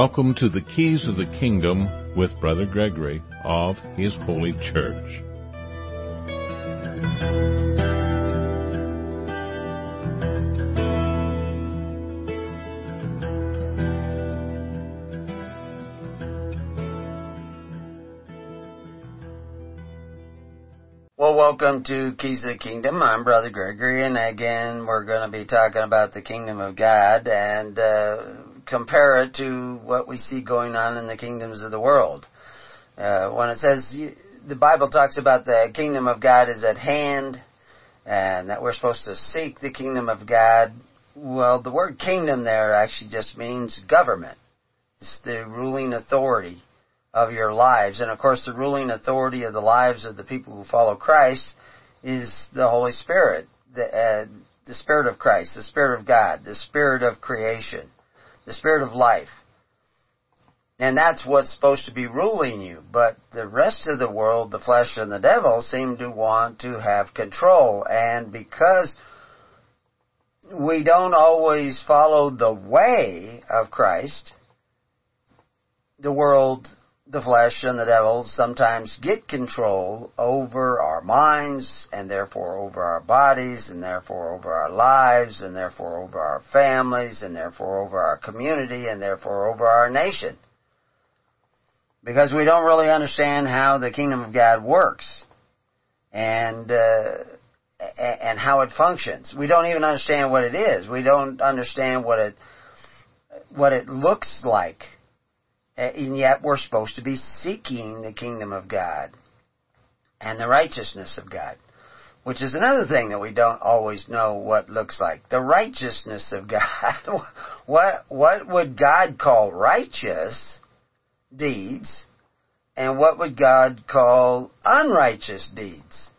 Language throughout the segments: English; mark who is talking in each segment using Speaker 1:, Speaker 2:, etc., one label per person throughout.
Speaker 1: Welcome to the Keys of the Kingdom with Brother Gregory of His Holy Church.
Speaker 2: Well, welcome to Keys of the Kingdom. I'm Brother Gregory, and again, we're going to be talking about the Kingdom of God and uh, compare it to what we see going on in the kingdoms of the world. Uh, when it says the Bible talks about the kingdom of God is at hand, and that we're supposed to seek the kingdom of God. Well, the word kingdom there actually just means government. It's the ruling authority of your lives. And of course, the ruling authority of the lives of the people who follow Christ is the Holy Spirit, the, uh, the Spirit of Christ, the Spirit of God, the Spirit of creation, the Spirit of life. And that's what's supposed to be ruling you. But the rest of the world, the flesh and the devil, seem to want to have control. And because we don't always follow the way of Christ, the world the flesh and the devil sometimes get control over our minds and therefore over our bodies and therefore over our lives and therefore over our families and therefore over our community and therefore over our nation. Because we don't really understand how the kingdom of God works and uh, and how it functions. We don't even understand what it is. We don't understand what it what it looks like and yet we're supposed to be seeking the kingdom of God and the righteousness of God, which is another thing that we don't always know what looks like. The righteousness of God. what, what would God call righteous deeds and what would God call unrighteous deeds?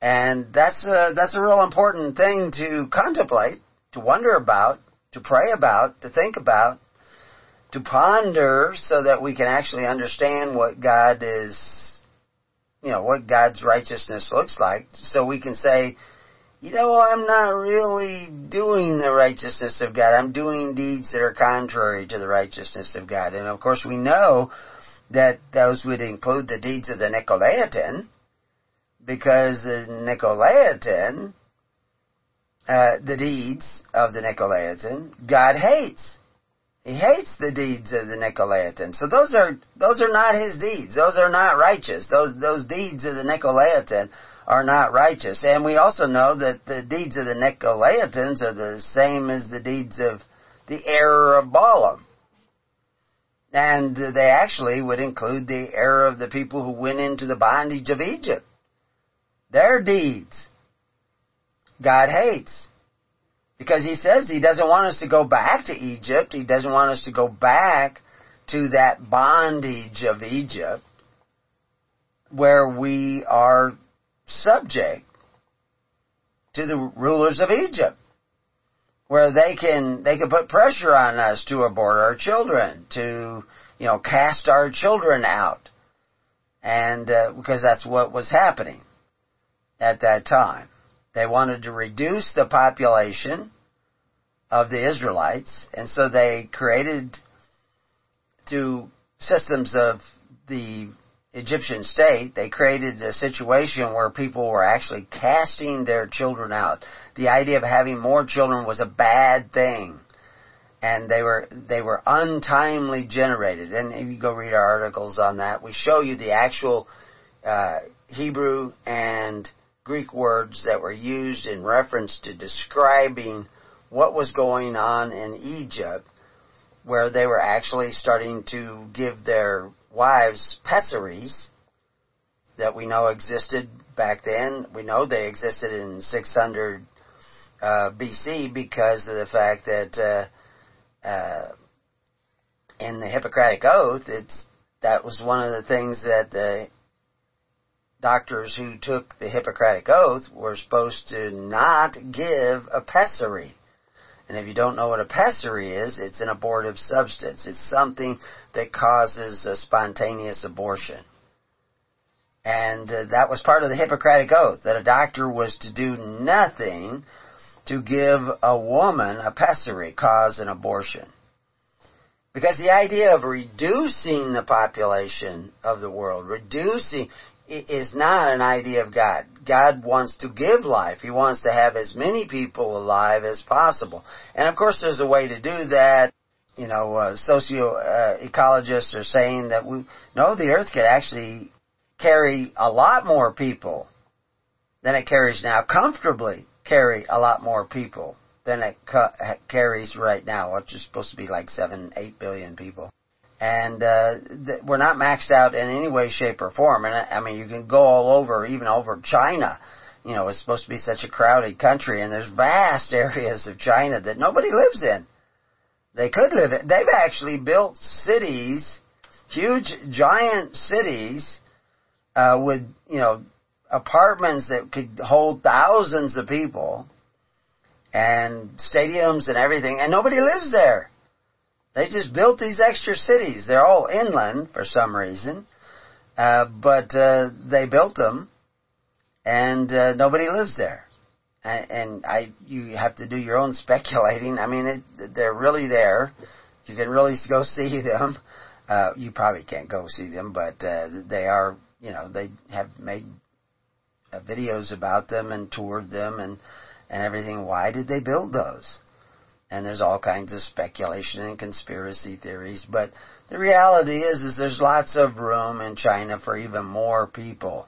Speaker 2: And that's a, that's a real important thing to contemplate, to wonder about, to pray about, to think about, to ponder so that we can actually understand what God is, you know, what God's righteousness looks like so we can say, you know, I'm not really doing the righteousness of God. I'm doing deeds that are contrary to the righteousness of God. And of course we know that those would include the deeds of the Nicolaitan because the Nicolaitan, uh, the deeds of the Nicolaitan, God hates. He hates the deeds of the Nicolaitans. So those are those are not his deeds. Those are not righteous. Those those deeds of the Nicolaitan are not righteous. And we also know that the deeds of the Nicolaitans are the same as the deeds of the error of Balaam. And they actually would include the error of the people who went into the bondage of Egypt. Their deeds God hates. Because he says he doesn't want us to go back to Egypt. He doesn't want us to go back to that bondage of Egypt where we are subject to the rulers of Egypt where they can they can put pressure on us to abort our children to you know cast our children out and uh, because that's what was happening at that time they wanted to reduce the population of the Israelites, and so they created through systems of the Egyptian state, they created a situation where people were actually casting their children out. The idea of having more children was a bad thing. And they were, they were untimely generated. And if you go read our articles on that, we show you the actual, uh, Hebrew and Greek words that were used in reference to describing what was going on in Egypt, where they were actually starting to give their wives pessaries that we know existed back then. We know they existed in 600 uh, BC because of the fact that uh, uh, in the Hippocratic Oath, it's that was one of the things that the doctors who took the Hippocratic Oath were supposed to not give a pessary. And if you don't know what a pessary is, it's an abortive substance. It's something that causes a spontaneous abortion. And uh, that was part of the Hippocratic Oath, that a doctor was to do nothing to give a woman a pessary, cause an abortion. Because the idea of reducing the population of the world, reducing, is not an idea of God. God wants to give life. He wants to have as many people alive as possible. And of course there's a way to do that. You know, uh, socio-ecologists uh, are saying that we, no, the earth could actually carry a lot more people than it carries now, comfortably carry a lot more people than it ca- carries right now, which is supposed to be like seven, eight billion people. And uh, th- we're not maxed out in any way, shape, or form. And I, mean, you can go all over, even over China. You know, it's supposed to be such a crowded country, and there's vast areas of China that nobody lives in. They could live in. They've actually built cities, huge, giant cities, uh, with you know apartments that could hold thousands of people and stadiums and everything, and nobody lives there. They just built these extra cities. They're all inland for some reason, uh, but uh, they built them, and uh, nobody lives there. And, and I, you have to do your own speculating. I mean, it, they're really there. You can really go see them. Uh, you probably can't go see them, but uh, they are. You know, they have made uh, videos about them and toured them and and everything. Why did they build those? And there's all kinds of speculation and conspiracy theories, but the reality is, is there's lots of room in China for even more people.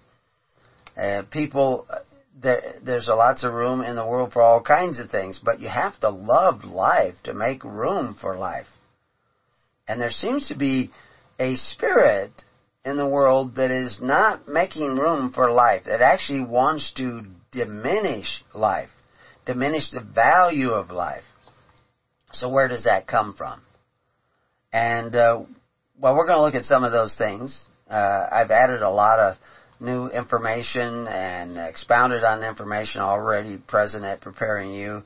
Speaker 2: Uh, people, uh, there, there's lots of room in the world for all kinds of things, but you have to love life to make room for life. And there seems to be a spirit in the world that is not making room for life, that actually wants to diminish life, diminish the value of life. So where does that come from? And, uh, well, we're going to look at some of those things. Uh, I've added a lot of new information and expounded on information already present at Preparing You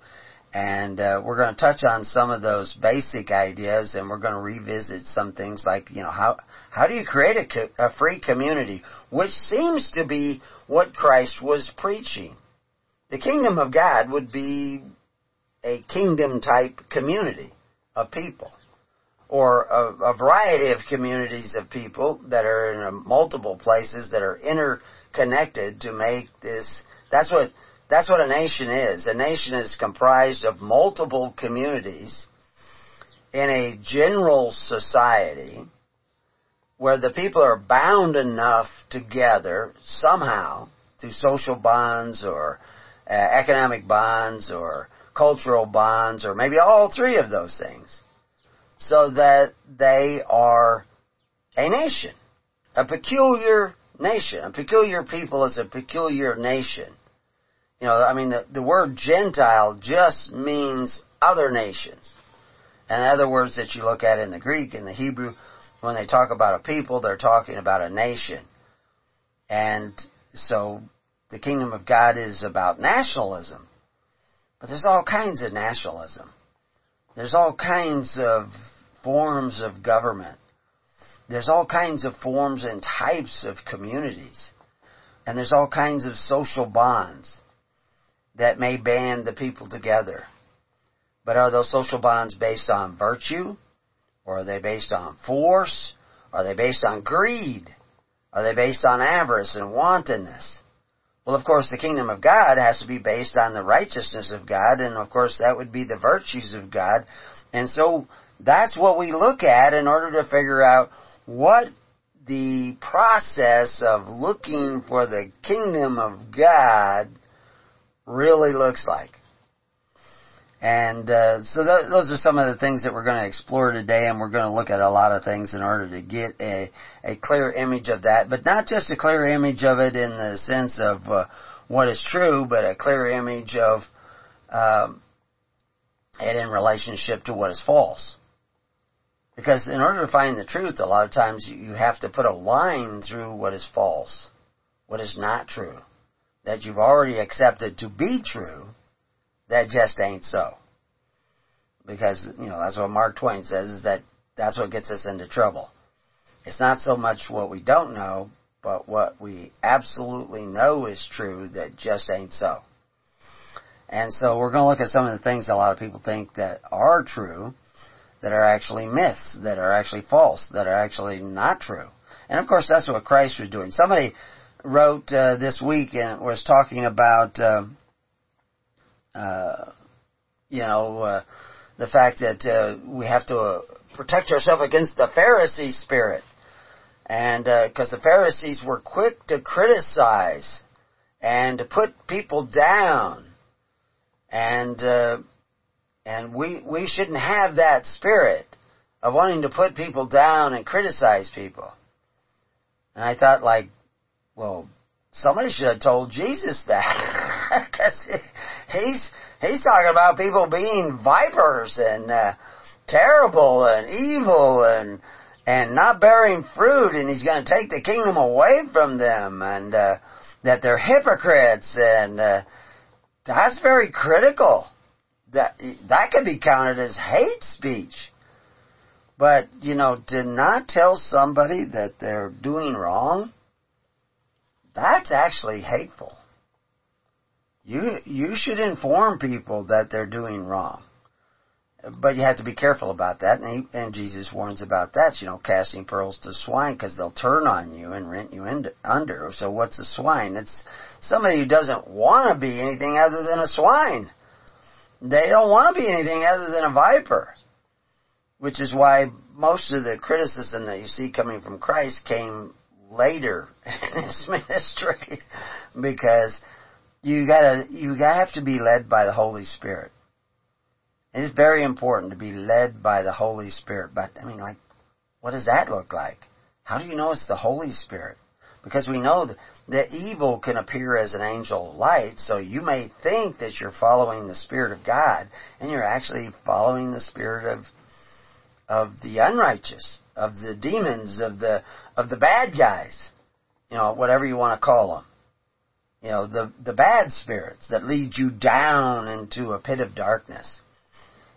Speaker 2: and uh, we're going to touch on some of those basic ideas, and we're going to revisit some things like you know how how do you create a, co- a free community, which seems to be what Christ was preaching. The kingdom of God would be a kingdom type community of people, or a, a variety of communities of people that are in multiple places that are interconnected to make this. That's what that's what a nation is. A nation is comprised of multiple communities in a general society where the people are bound enough together somehow through social bonds or uh, economic bonds or cultural bonds or maybe all three of those things so that they are a nation, a peculiar nation. A peculiar people is a peculiar nation. You know, I mean, the, the word Gentile just means other nations. And other words that you look at in the Greek and the Hebrew, when they talk about a people, they're talking about a nation. And so the kingdom of God is about nationalism. But there's all kinds of nationalism. There's all kinds of forms of government. There's all kinds of forms and types of communities. And there's all kinds of social bonds that may band the people together. But are those social bonds based on virtue? Or are they based on force? Are they based on greed? Are they based on avarice and wantonness? Well, of course, the kingdom of God has to be based on the righteousness of God, and of course, that would be the virtues of God. And so, that's what we look at in order to figure out what the process of looking for the kingdom of God really looks like. And uh, so th- those are some of the things that we're going to explore today, and we're going to look at a lot of things in order to get a, a clear image of that, but not just a clear image of it in the sense of uh, what is true, but a clear image of um, it in relationship to what is false. Because in order to find the truth, a lot of times you have to put a line through what is false, what is not true that you've already accepted to be true, that just ain't so. Because, you know, that's what Mark Twain says, is that that's what gets us into trouble. It's not so much what we don't know, but what we absolutely know is true that just ain't so. And so we're going to look at some of the things a lot of people think that are true, that are actually myths, that are actually false, that are actually not true. And of course, that's what Christ was doing. Somebody wrote uh, this week and was talking about, uh, uh, you know, uh, the fact that uh, we have to uh, protect ourselves against the Pharisee spirit, and because the Pharisees were quick to criticize and to put people down, and and we we shouldn't have that spirit of wanting to put people down and criticize people. And I thought, like, well, somebody should have told Jesus that, because he's he's talking about people being vipers and uh, terrible and evil and and not bearing fruit, and he's going to take the kingdom away from them, and uh, that they're hypocrites, and uh, that's very critical. That that could be counted as hate speech. But, you know, to not tell somebody that they're doing wrong, that's actually hateful. You, you should inform people that they're doing wrong. But you have to be careful about that, and, he, and Jesus warns about that. You know, casting pearls to swine because they'll turn on you and rent you into, under. So what's a swine? It's somebody who doesn't want to be anything other than a swine. They don't want to be anything other than a viper which is why most of the criticism that you see coming from Christ came later in his ministry because you gotta you gotta have to be led by the Holy Spirit. It's very important to be led by the Holy Spirit. But I mean, like, what does that look like? How do you know it's the Holy Spirit? Because we know that, that evil can appear as an angel of light, so you may think that you're following the Spirit of God, and you're actually following the Spirit of of the unrighteous, of the demons, of the of the bad guys, you know, whatever you want to call them. You know, the the bad spirits that lead you down into a pit of darkness.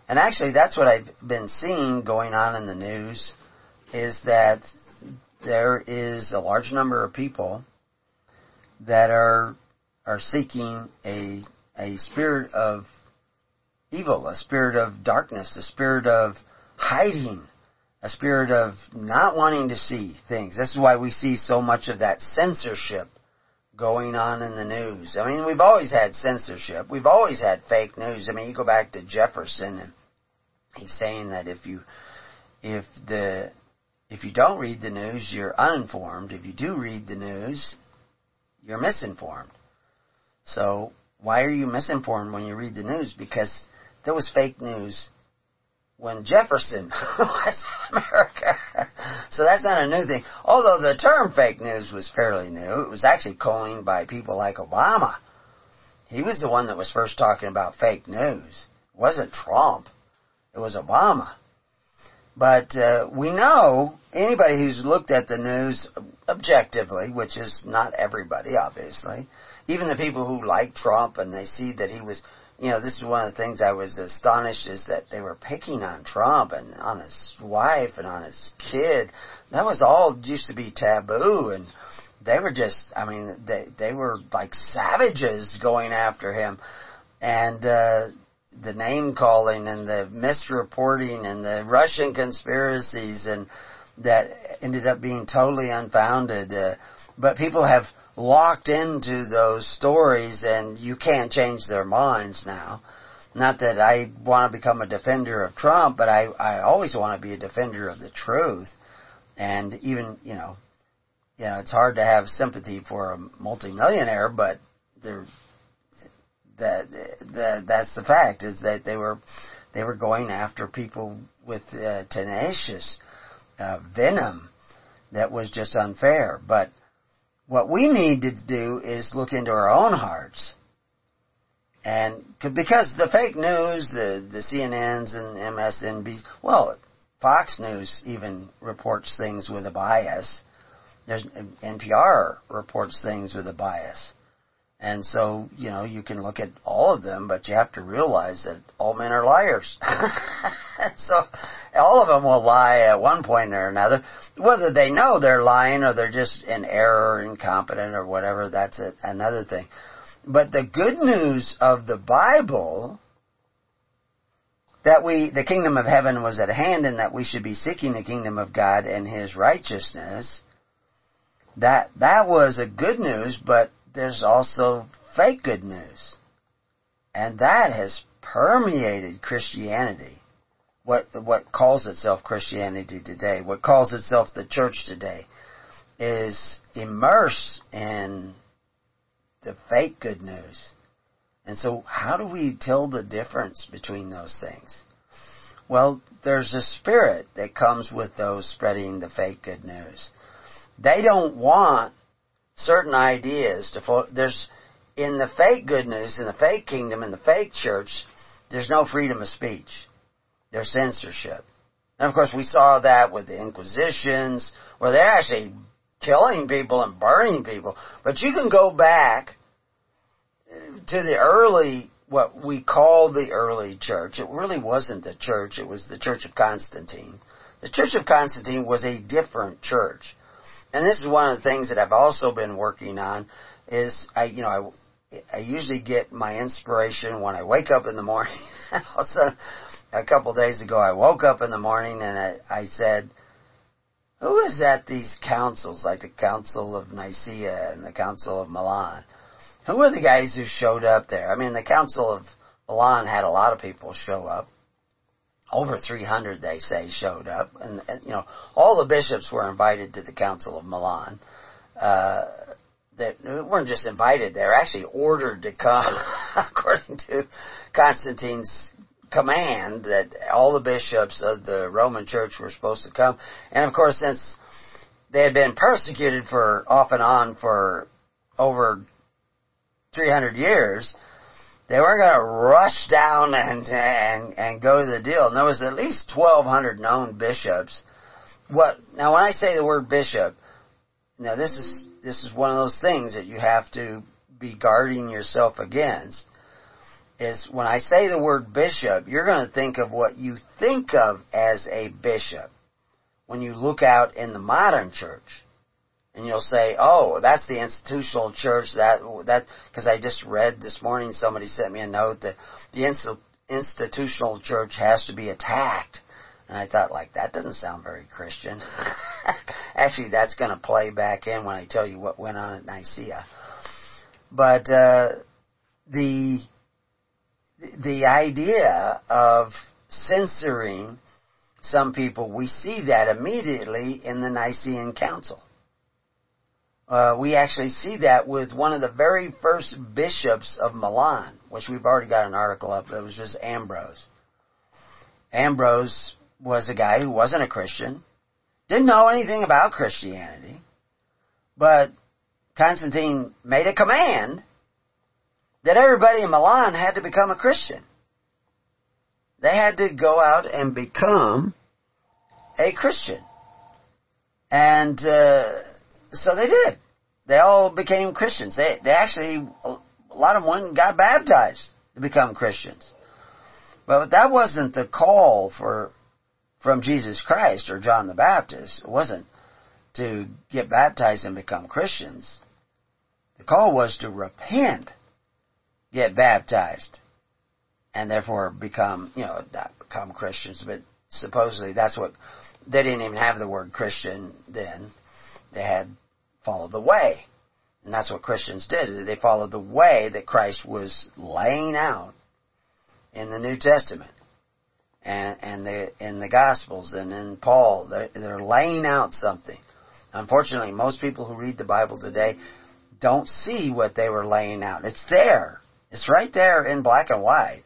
Speaker 2: And actually that's what I've been seeing going on in the news is that there is a large number of people that are are seeking a a spirit of evil, a spirit of darkness, a spirit of hiding, a spirit of not wanting to see things. This is why we see so much of that censorship going on in the news. I mean, we've always had censorship. We've always had fake news. I mean, you go back to Jefferson and he's saying that if you, if the, if you don't read the news, you're uninformed. If you do read the news, you're misinformed. So, why are you misinformed when you read the news? Because there was fake news when Jefferson was America. So that's not a new thing. Although the term fake news was fairly new, it was actually coined by people like Obama. He was the one that was first talking about fake news. It wasn't Trump. It was Obama. But uh, we know anybody who's looked at the news objectively, which is not everybody, obviously, even the people who like Trump and they see that he was you know, this is one of the things I was astonished is that they were picking on Trump and on his wife and on his kid. That was all used to be taboo and they were just, I mean, they, they were like savages going after him. And, uh, the name calling and the misreporting and the Russian conspiracies and that ended up being totally unfounded. Uh, but people have locked into those stories and you can't change their minds now. Not that I want to become a defender of Trump, but I, I always want to be a defender of the truth. And even, you know, you know, it's hard to have sympathy for a multimillionaire, but they're, that, that, that's the fact is that they were, they were going after people with uh, tenacious uh, venom that was just unfair. But what we need to do is look into our own hearts. And because the fake news, the, the CNNs and MSNBC, well, Fox News even reports things with a bias. There's, NPR reports things with a bias. And so, you know, you can look at all of them, but you have to realize that all men are liars. so, all of them will lie at one point or another. Whether they know they're lying or they're just in error, or incompetent or whatever, that's another thing. But the good news of the Bible that we, the kingdom of heaven was at hand and that we should be seeking the kingdom of God and His righteousness, that, that was a good news, but there's also fake good news. And that has permeated Christianity. What, what calls itself Christianity today, what calls itself the church today, is immersed in the fake good news. And so how do we tell the difference between those things? Well, there's a spirit that comes with those spreading the fake good news. They don't want certain ideas to, there's, in the fake good news, in the fake kingdom, in the fake church, there's no freedom of speech. There's censorship. And of course we saw that with the Inquisitions, where they're actually killing people and burning people. But you can go back to the early, what we call the early church. It really wasn't the church, it was the Church of Constantine. The Church of Constantine was a different church. And this is one of the things that I've also been working on is I, you know, I, I usually get my inspiration when I wake up in the morning. also, a couple days ago, I woke up in the morning and I, I said, who is at these councils, like the Council of Nicaea and the Council of Milan? Who are the guys who showed up there? I mean, the Council of Milan had a lot of people show up. Over 300, they say, showed up. And, and you know, all the bishops were invited to the Council of Milan. Uh, they weren't just invited, they were actually ordered to come, according to Constantine's command that all the bishops of the Roman Church were supposed to come. And of course, since they had been persecuted for off and on for over 300 years, they weren't going to rush down and, and, and go to the deal. And there was at least 1,200 known bishops. What, now when I say the word bishop, now this is, this is one of those things that you have to be guarding yourself against. Is when I say the word bishop, you're going to think of what you think of as a bishop when you look out in the modern church and you'll say, "Oh, that's the institutional church." That that because I just read this morning, somebody sent me a note that the institutional church has to be attacked, and I thought, like, that doesn't sound very Christian. Actually, that's going to play back in when I tell you what went on at Nicaea. But uh, the the idea of censoring some people, we see that immediately in the Nicene Council uh, we actually see that with one of the very first bishops of Milan, which we've already got an article up. It was just Ambrose. Ambrose was a guy who wasn't a Christian, didn't know anything about Christianity, but Constantine made a command that everybody in Milan had to become a Christian. They had to go out and become a Christian. And uh, so they did. They all became Christians. They, they actually, a lot of them got baptized to become Christians. But that wasn't the call for, from Jesus Christ or John the Baptist. It wasn't to get baptized and become Christians. The call was to repent, get baptized, and therefore become, you know, become Christians, but supposedly that's what, they didn't even have the word Christian then. They had follow the way. And that's what Christians did. They followed the way that Christ was laying out in the New Testament and, and the, in the Gospels and in Paul. They're, they're laying out something. Unfortunately, most people who read the Bible today don't see what they were laying out. It's there. It's right there in black and white.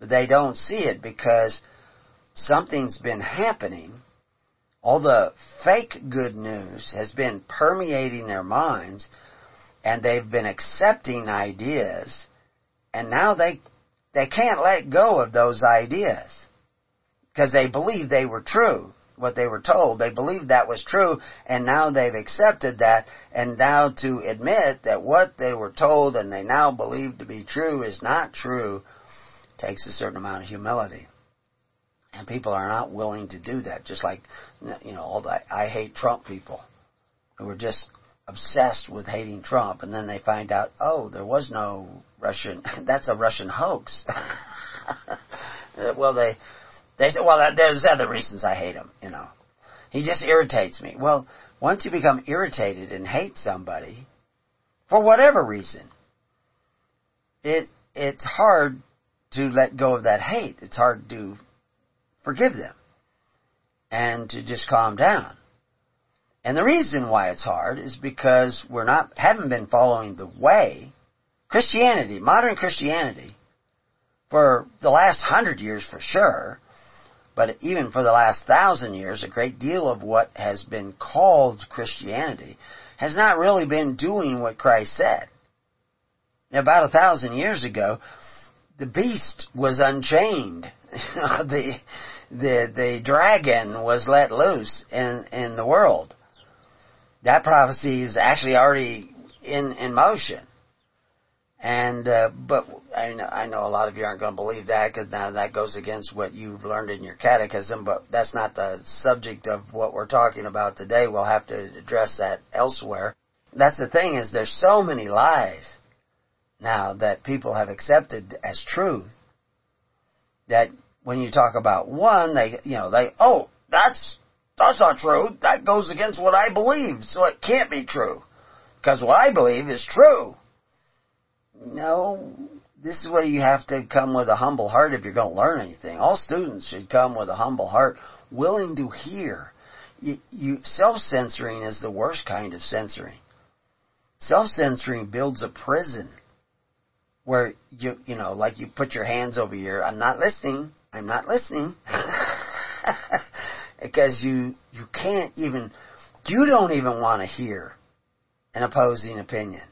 Speaker 2: But they don't see it because something's been happening all the fake good news has been permeating their minds and they've been accepting ideas and now they they can't let go of those ideas because they believe they were true what they were told. They believed that was true and now they've accepted that and now to admit that what they were told and they now believe to be true is not true takes a certain amount of humility and people are not willing to do that, just like, you know, all the I hate Trump people who are just obsessed with hating Trump, and then they find out, oh, there was no Russian, that's a Russian hoax. Well, they they say, well, there's other reasons I hate him. You know, he just irritates me. Well, once you become irritated and hate somebody, for whatever reason, it it's hard to let go of that hate. It's hard to forgive them and to just calm down. And the reason why it's hard is because we're not haven't been following the way Christianity, modern Christianity, for the last hundred years for sure, but even for the last thousand years, a great deal of what has been called Christianity has not really been doing what Christ said. About a thousand years ago, the beast was unchained. the the the dragon was let loose in in the world. That prophecy is actually already in in motion. And uh, but I know, I know a lot of you aren't going to believe that because now that goes against what you've learned in your catechism. But that's not the subject of what we're talking about today. We'll have to address that elsewhere. That's the thing is there's so many lies now that people have accepted as truth that when you talk about one, they you know they oh that's that's not true. That goes against what I believe, so it can't be true because what I believe is true. No, this is where you have to come with a humble heart if you're going to learn anything. All students should come with a humble heart, willing to hear. You, you self-censoring is the worst kind of censoring. Self-censoring builds a prison where you you know like you put your hands over here. I'm not listening. I'm not listening. because you you can't even you don't even want to hear an opposing opinion.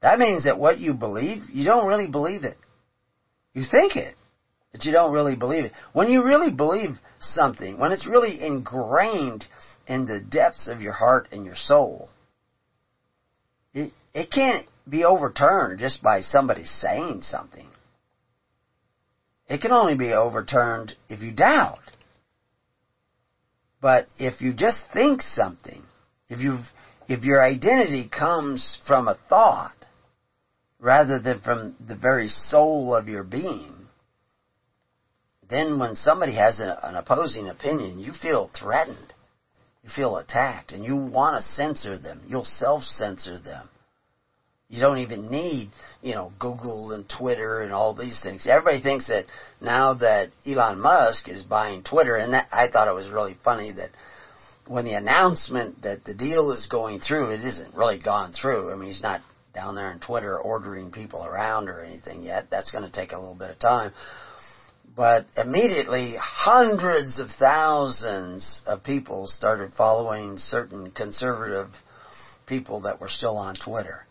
Speaker 2: That means that what you believe, you don't really believe it. You think it, but you don't really believe it. When you really believe something, when it's really ingrained in the depths of your heart and your soul, it, it can't be overturned just by somebody saying something. It can only be overturned if you doubt. But if you just think something, if you if your identity comes from a thought, rather than from the very soul of your being, then when somebody has an, an opposing opinion, you feel threatened. You feel attacked and you want to censor them. You'll self-censor them. You don't even need, you know, Google and Twitter and all these things. Everybody thinks that now that Elon Musk is buying Twitter, and that, I thought it was really funny that when the announcement that the deal is going through, it isn't really gone through. I mean, he's not down there on Twitter ordering people around or anything yet. That's going to take a little bit of time. But immediately, hundreds of thousands of people started following certain conservative people that were still on Twitter.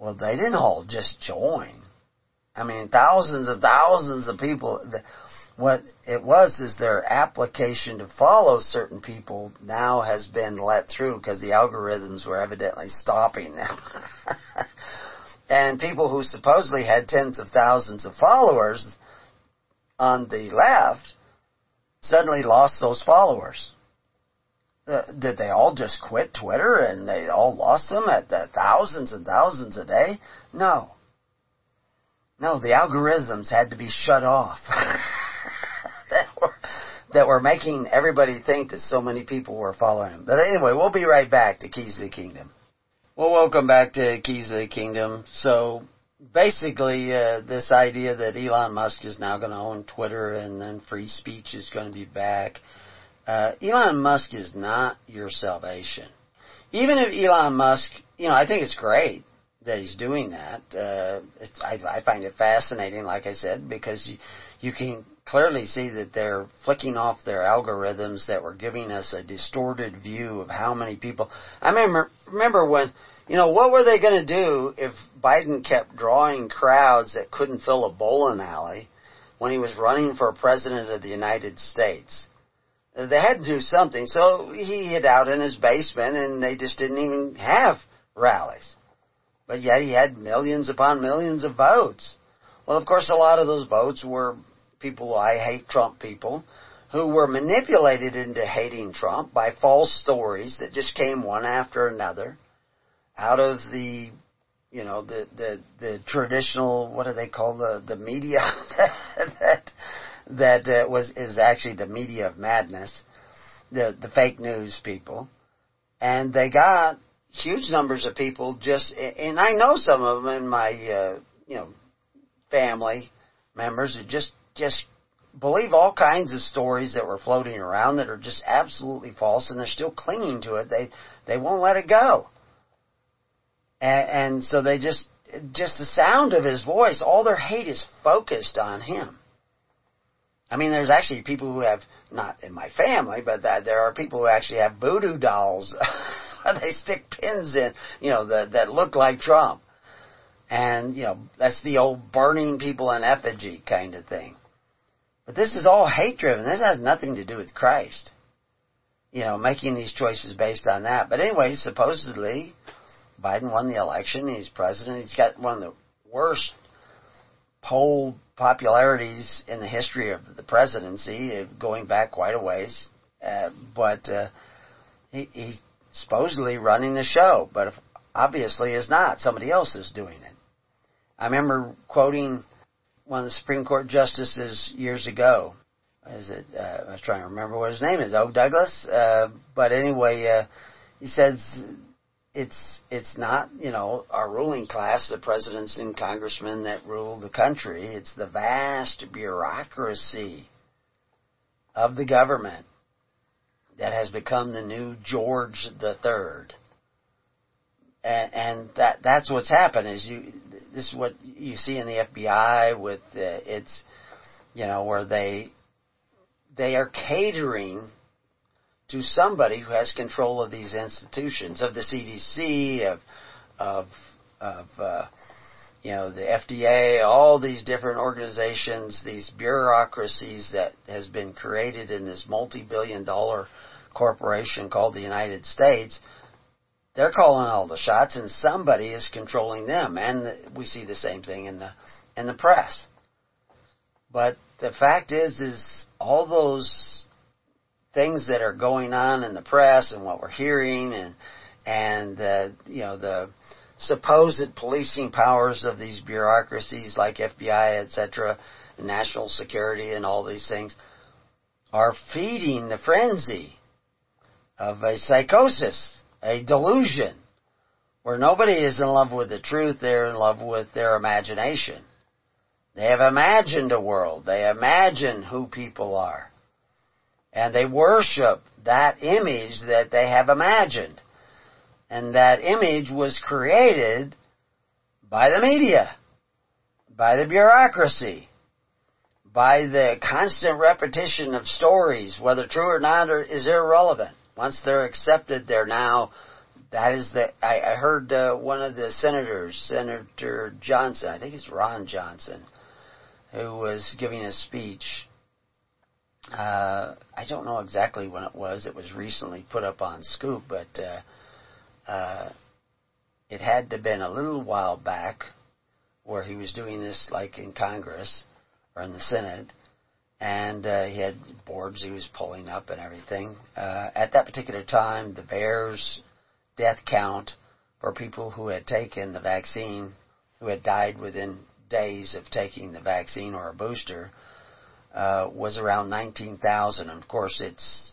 Speaker 2: Well, they didn't all just join. I mean, thousands and thousands of people what it was is their application to follow certain people now has been let through because the algorithms were evidently stopping them. and people who supposedly had tens of thousands of followers on the left suddenly lost those followers. Uh, did they all just quit Twitter and they all lost them at the thousands and thousands a day? No. No, the algorithms had to be shut off. that were that were making everybody think that so many people were following him. But anyway, we'll be right back to Keys of the Kingdom. Well, welcome back to Keys of the Kingdom. So basically, uh, this idea that Elon Musk is now going to own Twitter and then free speech is going to be back. Uh, Elon Musk is not your salvation. Even if Elon Musk, you know, I think it's great that he's doing that. Uh, I, I find it fascinating, like I said, because you, you can clearly see that they're flicking off their algorithms that were giving us a distorted view of how many people. I remember, remember when, you know, what were they going to do if Biden kept drawing crowds that couldn't fill a bowling alley when he was running for president of the United States? They had to do something, so he hid out in his basement and they just didn't even have rallies. But yet he had millions upon millions of votes. Well, of course, a lot of those votes were people, I hate Trump people, who were manipulated into hating Trump by false stories that just came one after another out of the you know, the, the, the traditional, what do they call the, the media that, that uh, was, is actually the media of madness, the, the fake news people. And they got huge numbers of people just, and I know some of them in my, uh, you know, family members who just, just believe all kinds of stories that were floating around that are just absolutely false and they're still clinging to it. They, they won't let it go. And, and so they just, just the sound of his voice, all their hate is focused on him. I mean, there's actually people who have, not in my family, but that there are people who actually have voodoo dolls. they stick pins in, you know, that, that look like Trump. And, you know, that's the old burning people in effigy kind of thing. But this is all hate driven. This has nothing to do with Christ. You know, making these choices based on that. But anyway, supposedly, Biden won the election. He's president. He's got one of the worst poll popularities in the history of the presidency, going back quite a ways. Uh, but uh, he, he's supposedly running the show, but obviously is not. Somebody else is doing it. I remember quoting one of the Supreme Court justices years ago. Is it? Uh, I was trying to remember what his name is. Oh, Douglas. Uh, but anyway, uh, he says it's it's not you know our ruling class, the presidents and congressmen that rule the country. It's the vast bureaucracy of the government that has become the new George the Third. And, and that that's what's happened is you this is what you see in the FBI with uh, it's you know where they they are catering to somebody who has control of these institutions, of the CDC, of of of uh, you know the FDA, all these different organizations, these bureaucracies that has been created in this multi-billion-dollar corporation called the United States. They're calling all the shots, and somebody is controlling them, and we see the same thing in the in the press. But the fact is, is all those things that are going on in the press and what we're hearing and and uh, you know the supposed policing powers of these bureaucracies like FBI, etc., national security, and all these things are feeding the frenzy of a psychosis, a delusion, where nobody is in love with the truth; they're in love with their imagination. They have imagined a world. They imagine who people are. And they worship that image that they have imagined. And that image was created by the media, by the bureaucracy, by the constant repetition of stories, whether true or not, is irrelevant. Once they're accepted, they're now. That is the. I, I heard uh, one of the senators, Senator Johnson. I think it's Ron Johnson, who was giving a speech uh, I don't know exactly when it was. It was recently put up on Scoop, but uh, uh, it had to have been a little while back where he was doing this like in Congress or in the Senate, and uh, he had boards he was pulling up and everything. Uh, at that particular time, the VAERS death count for people who had taken the vaccine, who had died within days of taking the vaccine or a booster, uh, was around 19,000. Of course, it's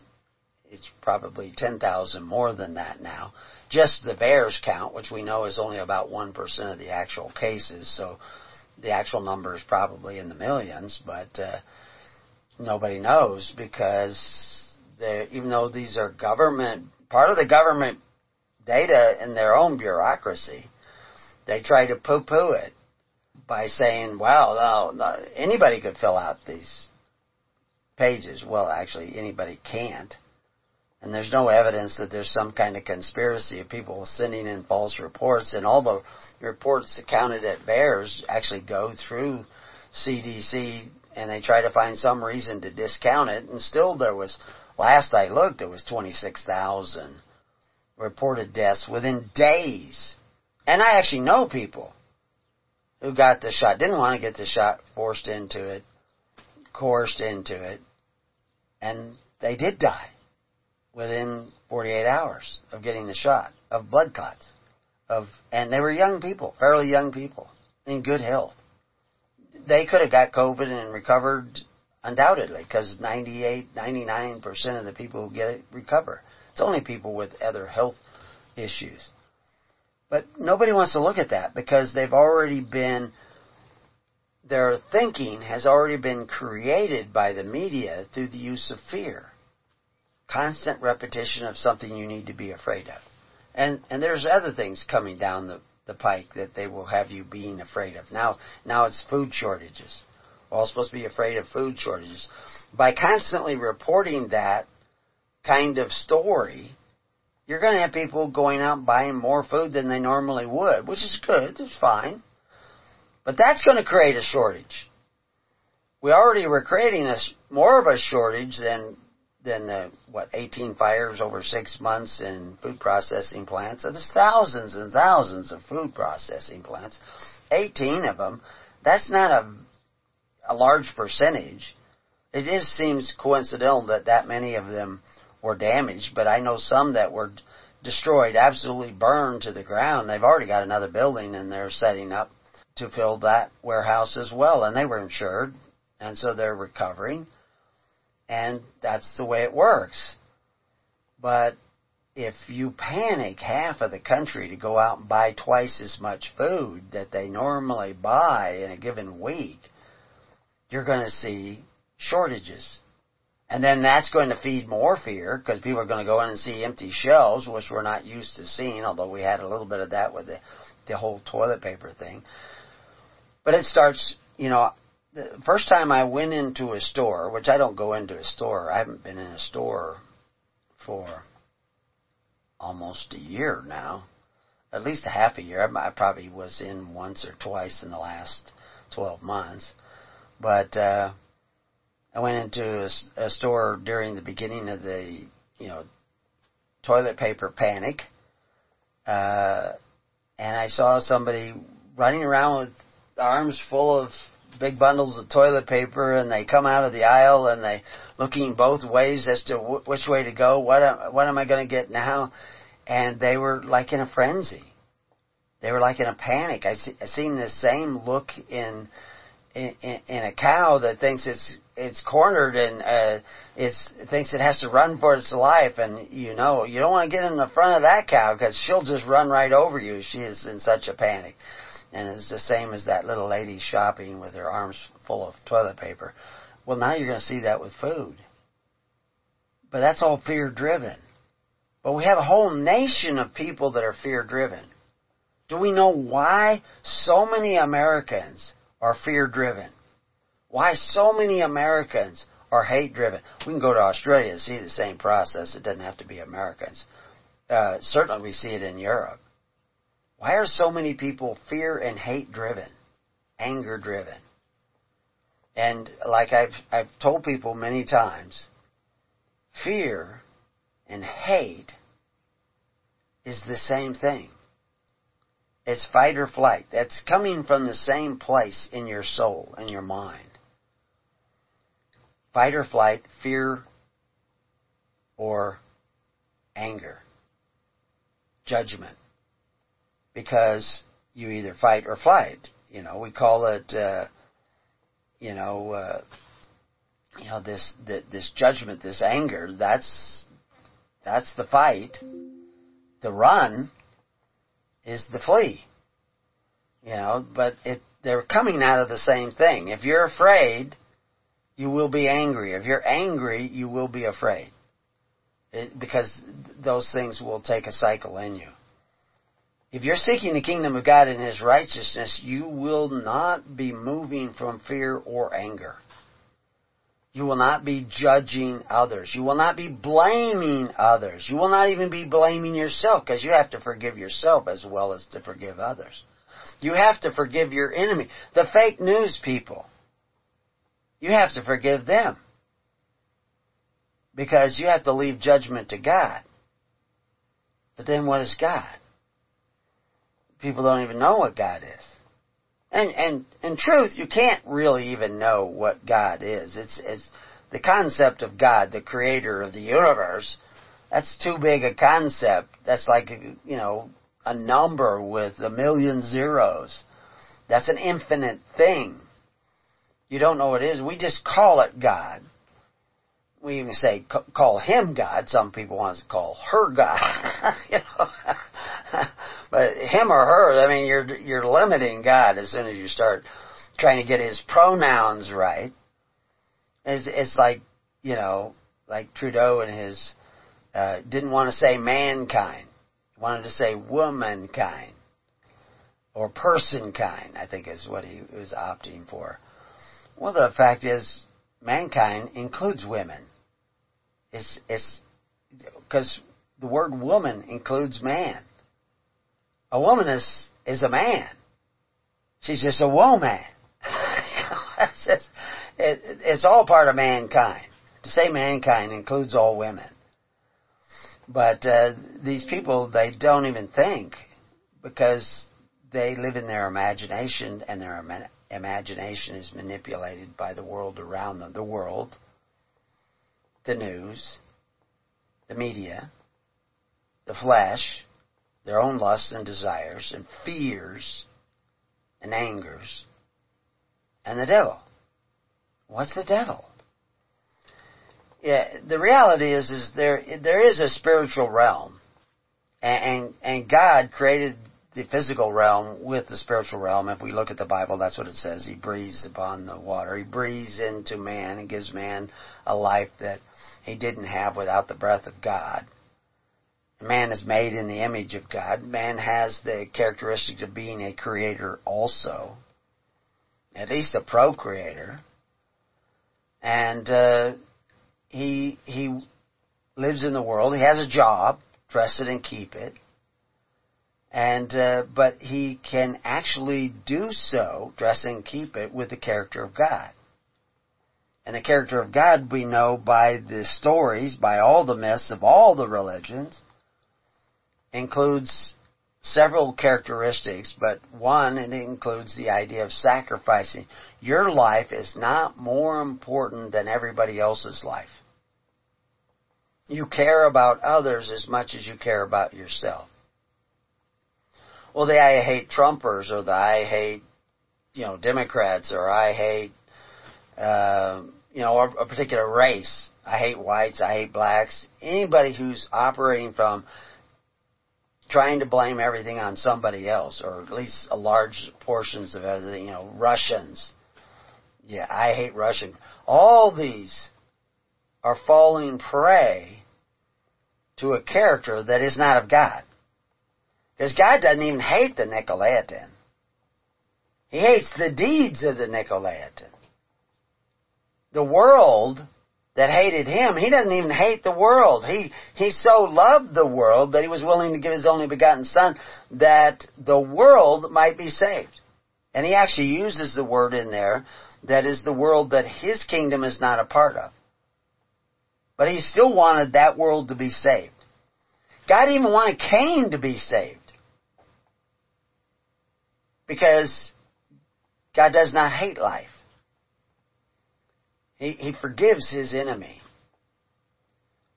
Speaker 2: it's probably 10,000 more than that now. Just the VAERS count, which we know is only about 1% of the actual cases, so the actual number is probably in the millions, but uh, nobody knows because even though these are government, part of the government data in their own bureaucracy, they try to poo-poo it by saying, well, no, no, anybody could fill out these pages. Well, actually, anybody can't. And there's no evidence that there's some kind of conspiracy of people sending in false reports. And all the reports counted at VAERS actually go through CDC and they try to find some reason to discount it. And still there was, last I looked, there was 26,000 reported deaths within days. And I actually know people who got the shot, didn't want to get the shot, forced into it, coerced into it, and they did die within 48 hours of getting the shot of blood clots. of, and they were young people, fairly young people, in good health. They could have got COVID and recovered undoubtedly, because 98, 99% of the people who get it recover. It's only people with other health issues. But nobody wants to look at that because they've already been, their thinking has already been created by the media through the use of fear. Constant repetition of something you need to be afraid of. And, and there's other things coming down the, the pike that they will have you being afraid of. Now, now it's food shortages. We're all supposed to be afraid of food shortages. By constantly reporting that kind of story, you're going to have people going out buying more food than they normally would, which is good, it's fine. But that's going to create a shortage. We already were creating a, more of a shortage than than the, what 18 fires over six months in food processing plants. So there's thousands and thousands of food processing plants. 18 of them. That's not a a large percentage. It just seems coincidental that that many of them were damaged, but I know some that were destroyed, absolutely burned to the ground. They've already got another building and they're setting up to fill that warehouse as well, and they were insured, and so they're recovering, and that's the way it works. But if you panic half of the country to go out and buy twice as much food that they normally buy in a given week, you're going to see shortages. And then that's going to feed more fear because people are going to go in and see empty shelves, which we're not used to seeing, although we had a little bit of that with the, the whole toilet paper thing. But it starts, you know, the first time I went into a store, which I don't go into a store, I haven't been in a store for almost a year now, at least a half a year. I probably was in once or twice in the last 12 months. But uh, I went into a, a store during the beginning of the, you know, toilet paper panic, uh, and I saw somebody running around with arms full of big bundles of toilet paper, and they come out of the aisle and they looking both ways as to w- which way to go. What am, what am I going to get now? And they were like in a frenzy. They were like in a panic. I, see, I seen the same look in in, in, a cow that thinks it's it's cornered and uh, it's thinks it has to run for its life, and you know you don't want to get in the front of that cow because she'll just run right over you. She is in such a panic, and it's the same as that little lady shopping with her arms full of toilet paper. Well, now you're going to see that with food, but that's all fear driven. But we have a whole nation of people that are fear driven. Do we know why so many Americans are fear driven. Why so many Americans are hate driven. We can go to Australia and see the same process. It doesn't have to be Americans. Uh, certainly we see it in Europe. Why are so many people fear and hate driven? Anger driven? And like I've, I've told people many times, fear and hate is the same thing. It's fight or flight. That's coming from the same place in your soul and your mind. Fight or flight, fear or anger. Judgment. Because you either fight or flight. You know, we call it, uh, you know, uh, you know this this judgment, this anger. That's that's the fight. The run is the flee. You know, but it, they're coming out of the same thing. If you're afraid, you will be angry. If you're angry, you will be afraid. It, because those things will take a cycle in you. If you're seeking the kingdom of God and His righteousness, you will not be moving from fear or anger. You will not be judging others. You will not be blaming others. You will not even be blaming yourself because you have to forgive yourself as well as to forgive others. You have to forgive your enemy. The fake news people. You have to forgive them. Because you have to leave judgment to God. But then what is God? People don't even know what God is. And and in truth, you can't really even know what God is. It's it's the concept of God, the creator of the universe. That's too big a concept. That's like you know a number with a million zeros. That's an infinite thing. You don't know what it is. We just call it God. We even say call him God. Some people want to call her God. you know, but him or her. I mean, you're you're limiting God as soon as you start trying to get his pronouns right. It's, it's like you know, like Trudeau and his uh, didn't want to say mankind, wanted to say womankind or person kind. I think is what he was opting for. Well, the fact is, mankind includes women. It's it's because the word woman includes man. A woman is is a man. She's just a woman. it's, just, it, it's all part of mankind. To say mankind includes all women. But uh, these people, they don't even think because they live in their imagination and their imagination is manipulated by the world around them. The world, the news, the media, the flesh, their own lusts and desires and fears and angers, and the devil. What's the devil? Yeah, the reality is, is there there is a spiritual realm, and and, and God created the physical realm with the spiritual realm. If we look at the Bible, that's what it says. He breathes upon the water. He breathes into man and gives man a life that he didn't have without the breath of God. Man is made in the image of God. Man has the characteristics of being a creator also. At least a procreator. And, uh, he, he lives in the world. He has a job. Dress it and keep it and uh, but he can actually do so, dress and keep it with the character of God. And the character of God we know by the stories, by all the myths of all the religions, includes several characteristics, but one, it includes the idea of sacrificing. Your life is not more important than everybody else's life. You care about others as much as you care about yourself well, the I hate Trumpers or the I hate, you know, Democrats or I hate, uh, you know, a particular race. I hate whites. I hate blacks. Anybody who's operating from trying to blame everything on somebody else, or at least a large portions of everything, you know, Russians. Yeah, I hate Russian. All these are falling prey to a character that is not of God. Because God doesn't even hate the Nicolaitan. He hates the deeds of the Nicolaitan. The world that hated him, he doesn't even hate the world. He, he so loved the world that he was willing to give his only begotten son that the world might be saved. And he actually uses the word in there that is the world that his kingdom is not a part of. But he still wanted that world to be saved. God even wanted Cain to be saved. Because God does not hate life. He, he forgives his enemy.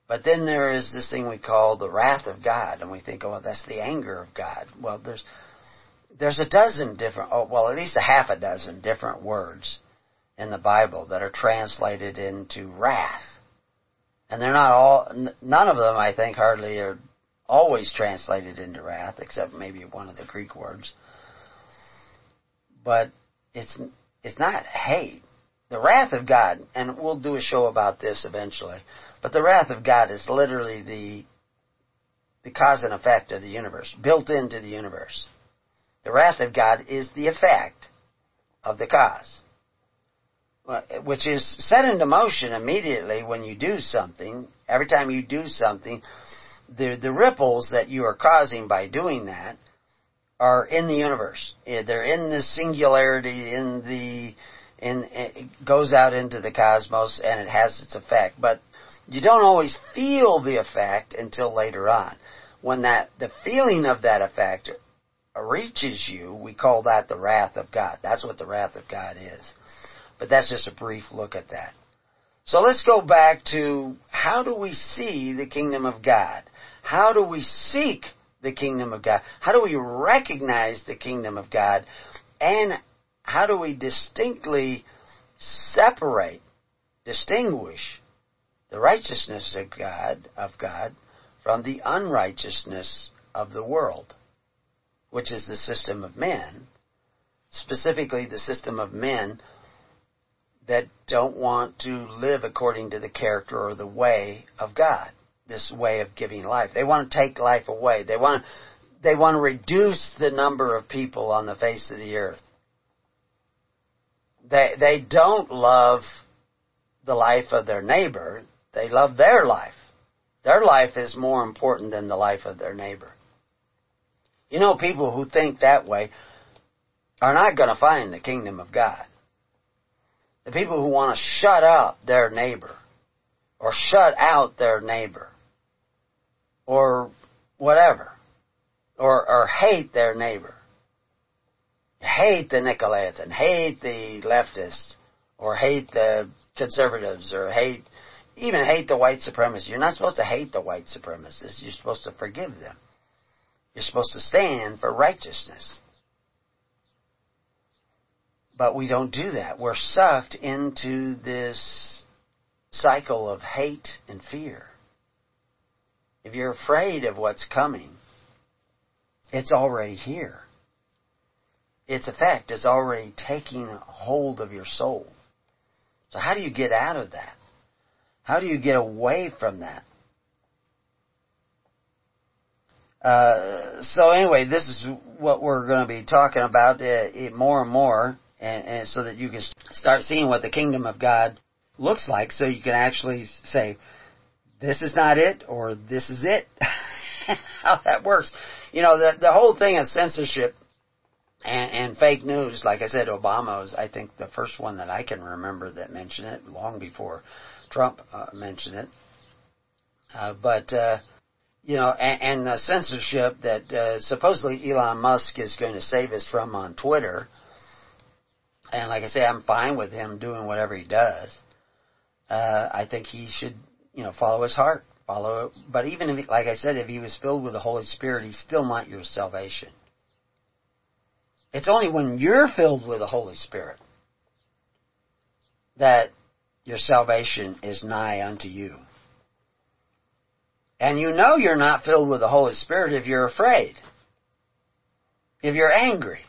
Speaker 2: But then there is this thing we call the wrath of God, and we think, oh, that's the anger of God. Well, there's there's a dozen different, oh, well, at least a half a dozen different words in the Bible that are translated into wrath, and they're not all. None of them, I think, hardly are always translated into wrath, except maybe one of the Greek words but it's it's not hate. The wrath of God, and we'll do a show about this eventually, but the wrath of God is literally the the cause and effect of the universe, built into the universe. The wrath of God is the effect of the cause, uh, which is set into motion immediately when you do something. Every time you do something, the, the ripples that you are causing by doing that are in the universe. They're in the singularity, in the, in, it goes out into the cosmos and it has its effect. But you don't always feel the effect until later on. When that, the feeling of that effect reaches you, we call that the wrath of God. That's what the wrath of God is. But that's just a brief look at that. So let's go back to how do we see the kingdom of God? How do we seek the kingdom of God? How do we recognize the kingdom of God? And how do we distinctly separate, distinguish the righteousness of God, of God from the unrighteousness of the world, which is the system of men, specifically the system of men that don't want to live according to the character or the way of God, this way of giving life. They want to take life away. They want they want to reduce the number of people on the face of the earth. They, they don't love the life of their neighbor. They love their life. Their life is more important than the life of their neighbor. You know, people who think that way are not going to find the kingdom of God. The people who want to shut up their neighbor, or shut out their neighbor, or whatever, or, or hate their neighbor, hate the Nicolaitans, hate the leftists, or hate the conservatives, or hate, even hate the white supremacists. You're not supposed to hate the white supremacists. You're supposed to forgive them. You're supposed to stand for righteousness. But we don't do that. We're sucked into this cycle of hate and fear. If you're afraid of what's coming, it's already here. Its effect is already taking hold of your soul. So how do you get out of that? How do you get away from that? Uh, so anyway, this is what we're going to be talking about uh, more and more and, and so that you can start seeing what the kingdom of God looks like so you can actually say, this is not it or this is it. How that works. You know, the, the whole thing of censorship and, and fake news, like I said, Obama was, I think, the first one that I can remember that mentioned it long before Trump uh, mentioned it. Uh, but, uh, you know, and, and the censorship that uh, supposedly Elon Musk is going to save us from on Twitter, and like I say, I'm fine with him doing whatever he does. Uh, I think he should, you know, follow his heart. Follow, but even if, like I said, if he was filled with the Holy Spirit, he's still not your salvation. It's only when you're filled with the Holy Spirit that your salvation is nigh unto you. And you know you're not filled with the Holy Spirit if you're afraid, if you're angry,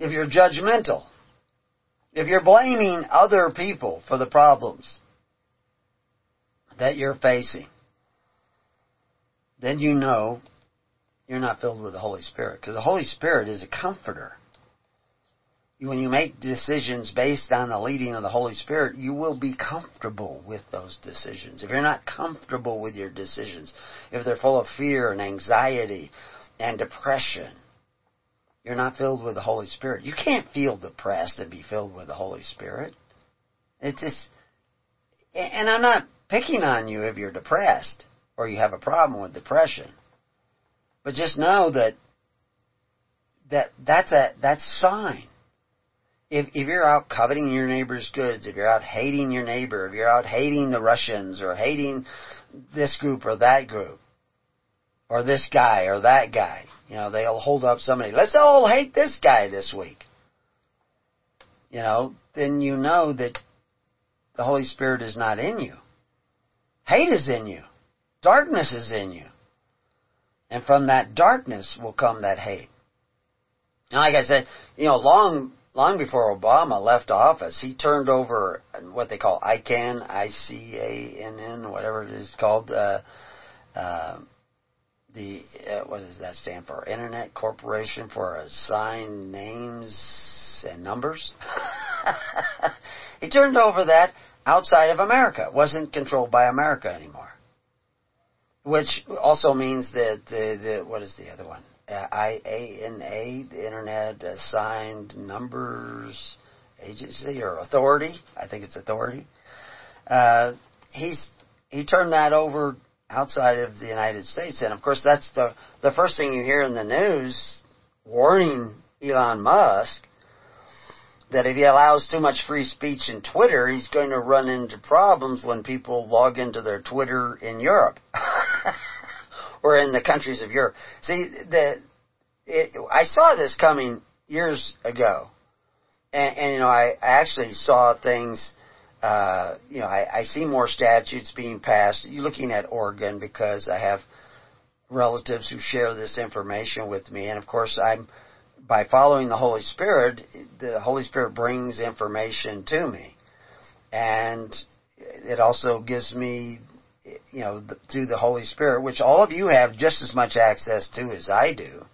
Speaker 2: if you're judgmental, if you're blaming other people for the problems that you're facing, then you know you're not filled with the Holy Spirit. Because the Holy Spirit is a comforter. When you make decisions based on the leading of the Holy Spirit, you will be comfortable with those decisions. If you're not comfortable with your decisions, if they're full of fear and anxiety and depression, you're not filled with the Holy Spirit. You can't feel depressed and be filled with the Holy Spirit. It's just, and I'm not picking on you if you're depressed or you have a problem with depression. But just know that that that's a that's sign. If if you're out coveting your neighbor's goods, if you're out hating your neighbor, if you're out hating the Russians or hating this group or that group, or this guy or that guy. You know, they'll hold up somebody. Let's all hate this guy this week. You know, then you know that the Holy Spirit is not in you. Hate is in you. Darkness is in you. And from that darkness will come that hate. And like I said, you know, long long before Obama left office, he turned over what they call ICANN, I-C-A-N-N, whatever it is called, uh, uh, the uh, what does that stand for? Internet Corporation for Assigned Names and Numbers. he turned over that outside of America. It wasn't controlled by America anymore. Which also means that the, the what is the other one? Uh, IANA, the Internet Assigned Numbers Agency or Authority. I think it's Authority. Uh, he's he turned that over outside of the United States. And of course, that's the, the first thing you hear in the news warning Elon Musk that if he allows too much free speech in Twitter, he's going to run into problems when people log into their Twitter in Europe. or in the countries of Europe. See, the it, I saw this coming years ago, and, and you know, I, I actually saw things. Uh, you know, I, I see more statutes being passed. You're looking at Oregon because I have relatives who share this information with me, and of course, I'm by following the Holy Spirit. The Holy Spirit brings information to me, and it also gives me, you know, through the Holy Spirit, which all of you have just as much access to as I do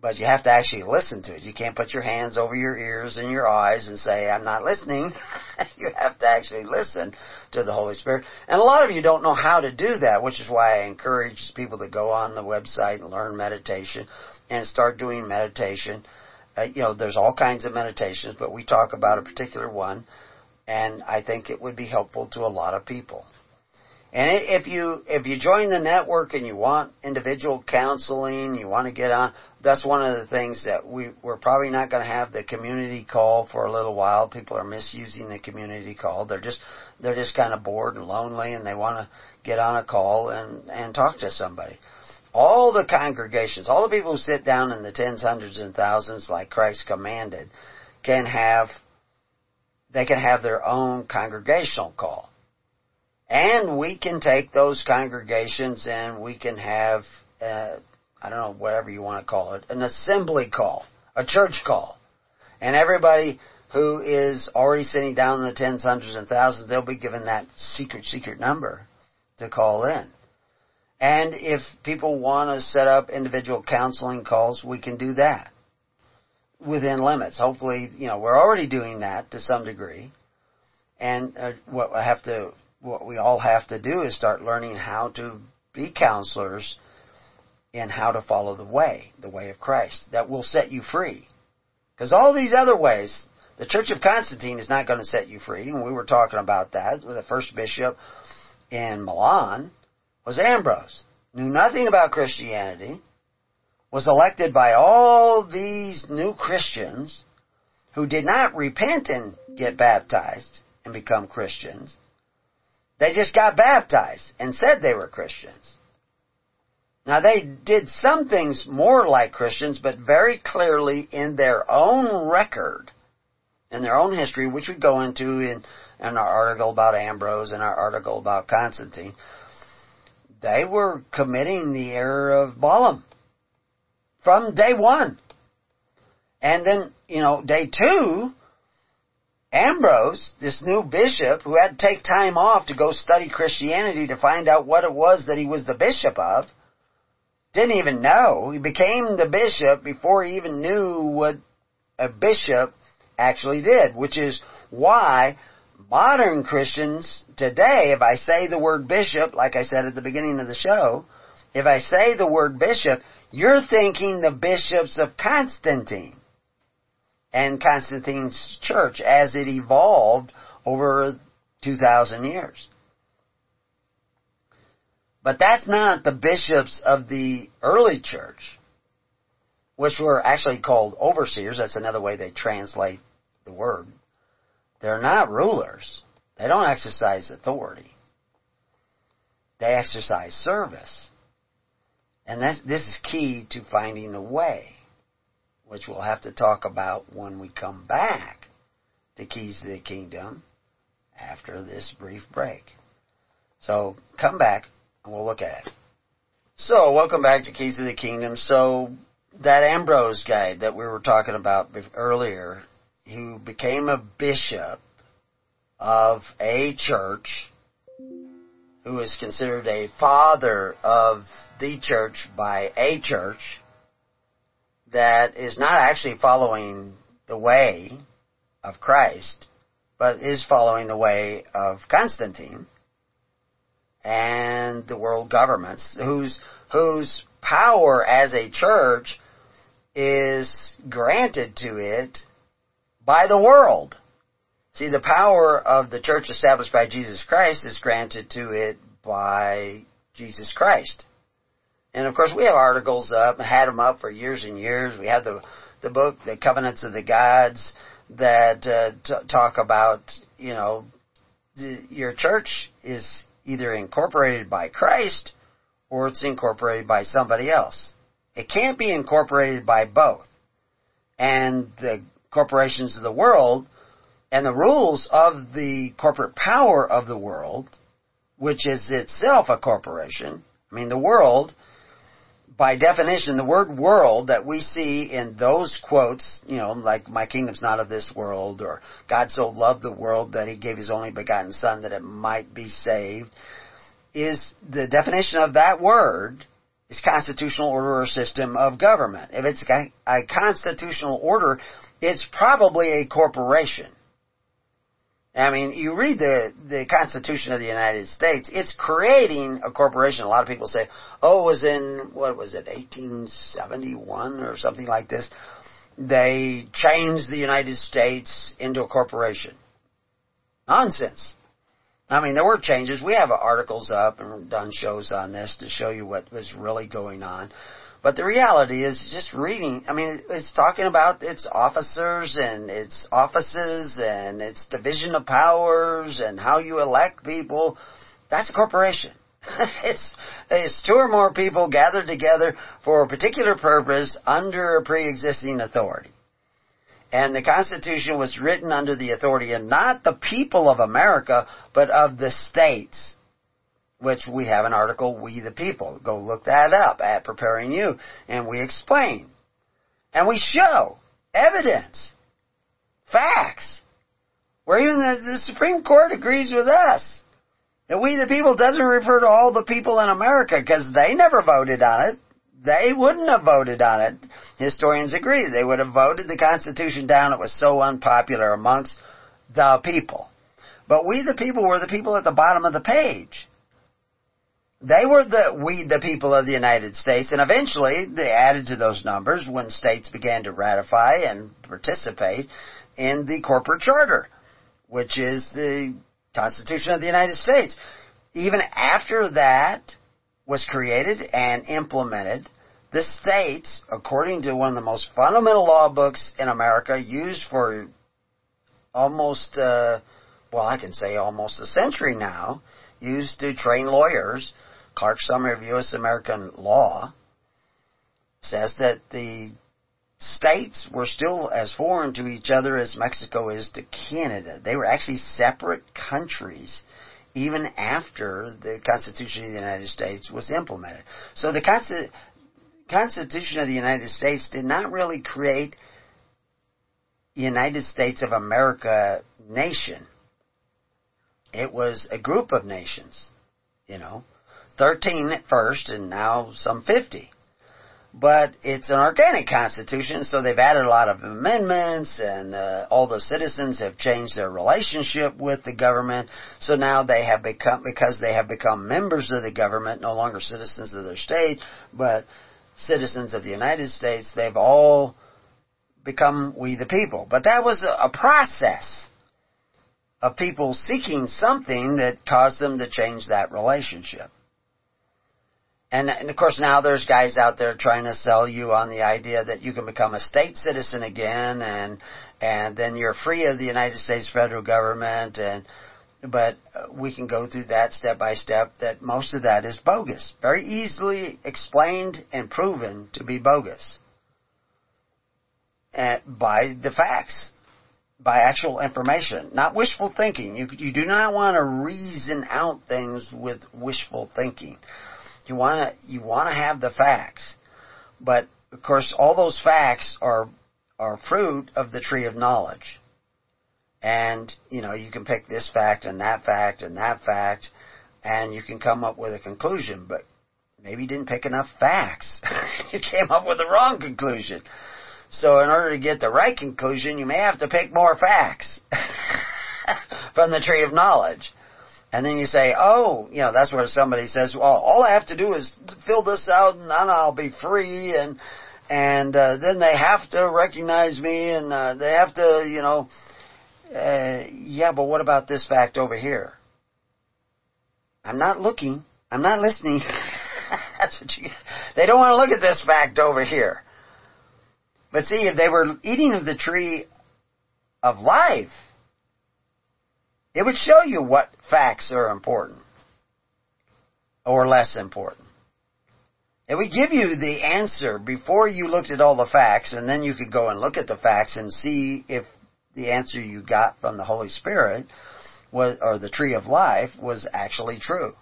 Speaker 2: but you have to actually listen to it. You can't put your hands over your ears and your eyes and say, I'm not listening. you have to actually listen to the Holy Spirit. And a lot of you don't know how to do that, which is why I encourage people to go on the website and learn meditation and start doing meditation. Uh, you know, there's all kinds of meditations, but we talk about a particular one, and I think it would be helpful to a lot of people. And if you if you join the network and you want individual counseling, you want to get on, that's one of the things that we we're probably not going to have the community call for a little while. People are misusing the community call. They're just they're just kind of bored and lonely, and they want to get on a call and and talk to somebody. All the congregations, all the people who sit down in the tens, hundreds, and thousands, like Christ commanded, can have they can have their own congregational call and we can take those congregations and we can have, uh, I don't know, whatever you want to call it, an assembly call, a church call. And everybody who is already sitting down in the tens, hundreds, and thousands, they'll be given that secret, secret number to call in. And if people want to set up individual counseling calls, we can do that within limits. Hopefully, you know, we're already doing that to some degree. And uh, what I have to what we all have to do is start learning how to be counselors and how to follow the way, the way of Christ. That will set you free. Because all these other ways, the Church of Constantine is not going to set you free. And we were talking about that with the first bishop in Milan was Ambrose. Knew nothing about Christianity, was elected by all these new Christians who did not repent and get baptized and become Christians they just got baptized and said they were Christians. Now they did some things more like Christians, but very clearly in their own record, in their own history, which we go into in, in our article about Ambrose and our article about Constantine, they were committing the error of Balaam from day one. And then, you know, day two, Ambrose, this new bishop who had to take time off to go study Christianity to find out what it was that he was the bishop of, didn't even know. He became the bishop before he even knew what a bishop actually did, which is why modern Christians today, if I say the word bishop, like I said at the beginning of the show, if I say the word bishop, you're thinking the bishops of Constantine and Constantine's church as it evolved over 2,000 years. But that's not the bishops of the early church, which were actually called overseers. That's another way they translate the word. They're not rulers. They don't exercise authority. They exercise service. And this is key to finding the way which we'll have to talk about when we come back to Keys to the Kingdom after this brief break. So come back and we'll look at it. So welcome back to Keys to the Kingdom. So that Ambrose guy that we were talking about earlier, who became a bishop of a church, who is considered a father of the church by a church, that is not actually following the way of Christ, but is following the way of Constantine and the world governments whose whose power as a church is granted to it by the world. See, the power of the church established by Jesus Christ is granted to it by Jesus Christ. And of course, we have articles up, had them up for years and years. We have the the book, the Covenants of the Gods, that uh, t- talk about you know the, your church is either incorporated by Christ or it's incorporated by somebody else. It can't be incorporated by both. And the corporations of the world and the rules of the corporate power of the world, which is itself a corporation, I mean, the world, by definition, the word world that we see in those quotes, you know, like, my kingdom's not of this world, or God so loved the world that he gave his only begotten son that it might be saved, is the definition of that word is constitutional order or system of government. If it's a constitutional order, it's probably a corporation. I mean, you read the, the Constitution of the United States, it's creating a corporation. A lot of people say, oh, it was in, what was it, 1871 or something like this. They changed the United States into a corporation. Nonsense. I mean, there were changes. We have articles up and done shows on this to show you what was really going on. But the reality is just reading, I mean, it's talking about its officers and its offices and its division of powers and how you elect people. That's a corporation. it's, it's two or more people gathered together for a particular purpose under a pre-existing authority. And the Constitution was written under the authority of not the people of America, but of the states which we have an article, We the People. Go look that up at Preparing You. And we explain. And we show evidence, facts, where even the, the Supreme Court agrees with us. That we the people doesn't refer to all the people in America because they never voted on it. They wouldn't have voted on it. Historians agree. They would have voted the Constitution down. It was so unpopular amongst the people. But we the people were the people at the bottom of the page. They were the, we, the people of the United States, and eventually they added to those numbers when states began to ratify and participate in the corporate charter, which is the Constitution of the United States. Even after that was created and implemented, the states, according to one of the most fundamental law books in America, used for almost, uh, well, I can say almost a century now, used to train lawyers, Clark's Summary of U.S. American Law says that the states were still as foreign to each other as Mexico is to Canada. They were actually separate countries even after the Constitution of the United States was implemented. So the Constitution of the United States did not really create United States of America nation. It was a group of nations, you know. 13 at first and now some 50. But it's an organic constitution, so they've added a lot of amendments and uh, all the citizens have changed their relationship with the government. So now they have become, because they have become members of the government, no longer citizens of their state, but citizens of the United States, they've all become we the people. But that was a, a process of people seeking something that caused them to change that relationship. And, and, of course now there's guys out there trying to sell you on the idea that you can become a state citizen again and and then you're free of the United States federal government and but uh, we can go through that step by step that most of that is bogus. Very easily explained and proven to be bogus. And by the facts. By actual information. Not wishful thinking. You, you do not want to reason out things with wishful thinking. You want to you want to have the facts, but of course, all those facts are are fruit of the tree of knowledge. And you know, you can pick this fact and that fact and that fact, and you can come up with a conclusion. But maybe you didn't pick enough facts. you came up with the wrong conclusion. So in order to get the right conclusion, you may have to pick more facts from the tree of knowledge. And then you say, oh, you know, that's where somebody says, well, all I have to do is fill this out and I'll be free and, and, uh, then they have to recognize me and, uh, they have to, you know, uh, yeah, but what about this fact over here? I'm not looking. I'm not listening. that's what you, they don't want to look at this fact over here. But see, if they were eating of the tree of life, it would show you what facts are important or less important. It would give you the answer before you looked at all the facts, and then you could go and look at the facts and see if the answer you got from the Holy Spirit was, or the tree of life was actually true.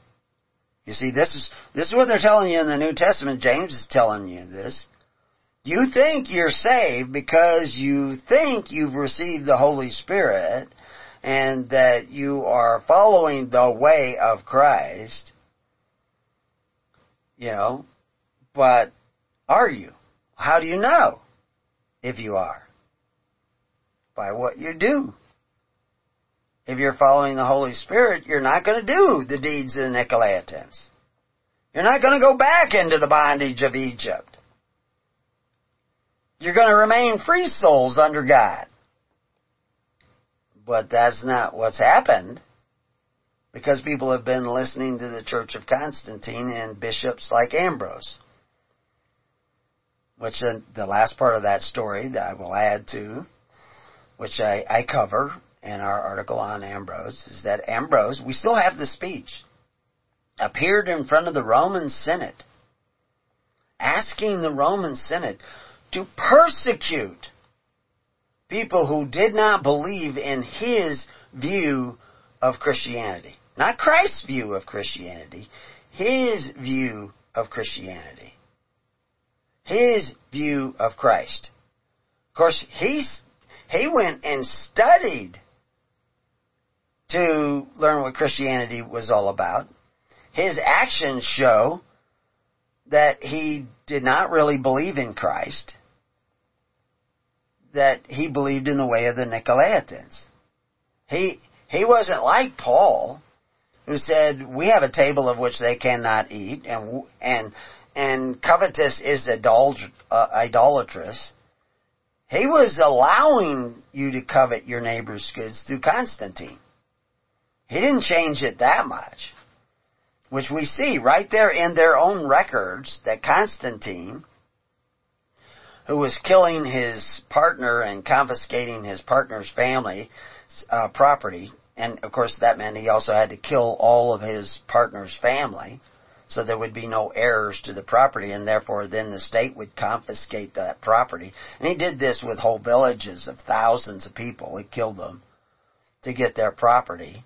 Speaker 2: You see, this is, this is what they're telling you in the New Testament. James is telling you this. You think you're saved because you think you've received the Holy Spirit and that you are following the way of Christ. You know, but are you? How do you know if you are? By what you do. If you're following the Holy Spirit, you're not going to do the deeds of the Nicolaitans. You're not going to go back into the bondage of Egypt. You're going to remain free souls under God. But that's not what's happened because people have been listening to the Church of Constantine and bishops like Ambrose which the last part of that story that I will add to, which I, I cover in our article on Ambrose, is that Ambrose, we still have the speech, appeared in front of the Roman Senate, asking the Roman Senate to persecute people who did not believe in his view of Christianity. Not Christ's view of Christianity, his view of Christianity his view of Christ. Of course, he's, he went and studied to learn what Christianity was all about. His actions show that he did not really believe in Christ, that he believed in the way of the Nicolaitans. He, he wasn't like Paul, who said, we have a table of which they cannot eat, and, and and covetous is idol- uh, idolatrous, he was allowing you to covet your neighbor's goods through Constantine. He didn't change it that much. Which we see right there in their own records that Constantine, who was killing his partner and confiscating his partner's family uh, property, and of course that meant he also had to kill all of his partner's family so there would be no heirs to the property, and therefore then the state would confiscate that property. And he did this with whole villages of thousands of people. He killed them to get their property.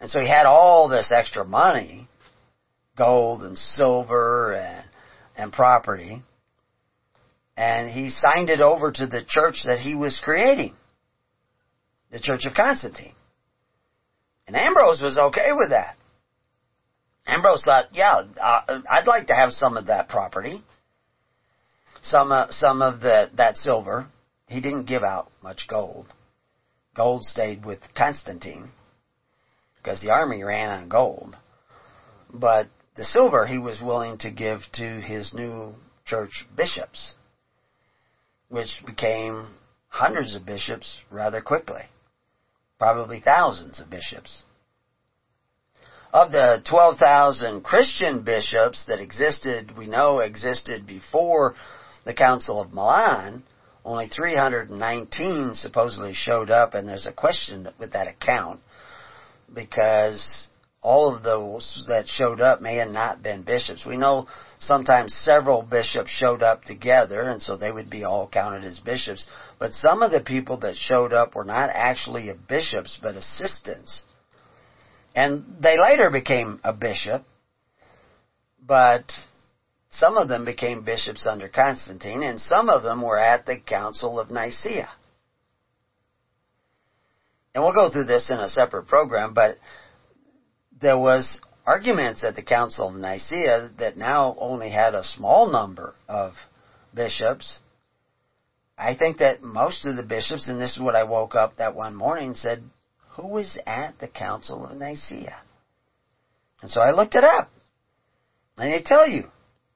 Speaker 2: And so he had all this extra money, gold and silver and, and property, and he signed it over to the church that he was creating, the Church of Constantine. And Ambrose was okay with that. Ambrose thought, yeah, uh, I'd like to have some of that property, some uh, some of the that silver. He didn't give out much gold. Gold stayed with Constantine because the army ran on gold, but the silver he was willing to give to his new church bishops, which became hundreds of bishops rather quickly, probably thousands of bishops. Of the 12,000 Christian bishops that existed, we know existed before the Council of Milan, only 319 supposedly showed up, and there's a question with that account because all of those that showed up may have not been bishops. We know sometimes several bishops showed up together, and so they would be all counted as bishops. But some of the people that showed up were not actually bishops, but assistants and they later became a bishop, but some of them became bishops under Constantine, and some of them were at the Council of Nicaea. And we'll go through this in a separate program, but there was arguments at the Council of Nicaea that now only had a small number of bishops. I think that most of the bishops, and this is what I woke up that one morning, said who was at the Council of Nicaea. And so I looked it up. And they tell you.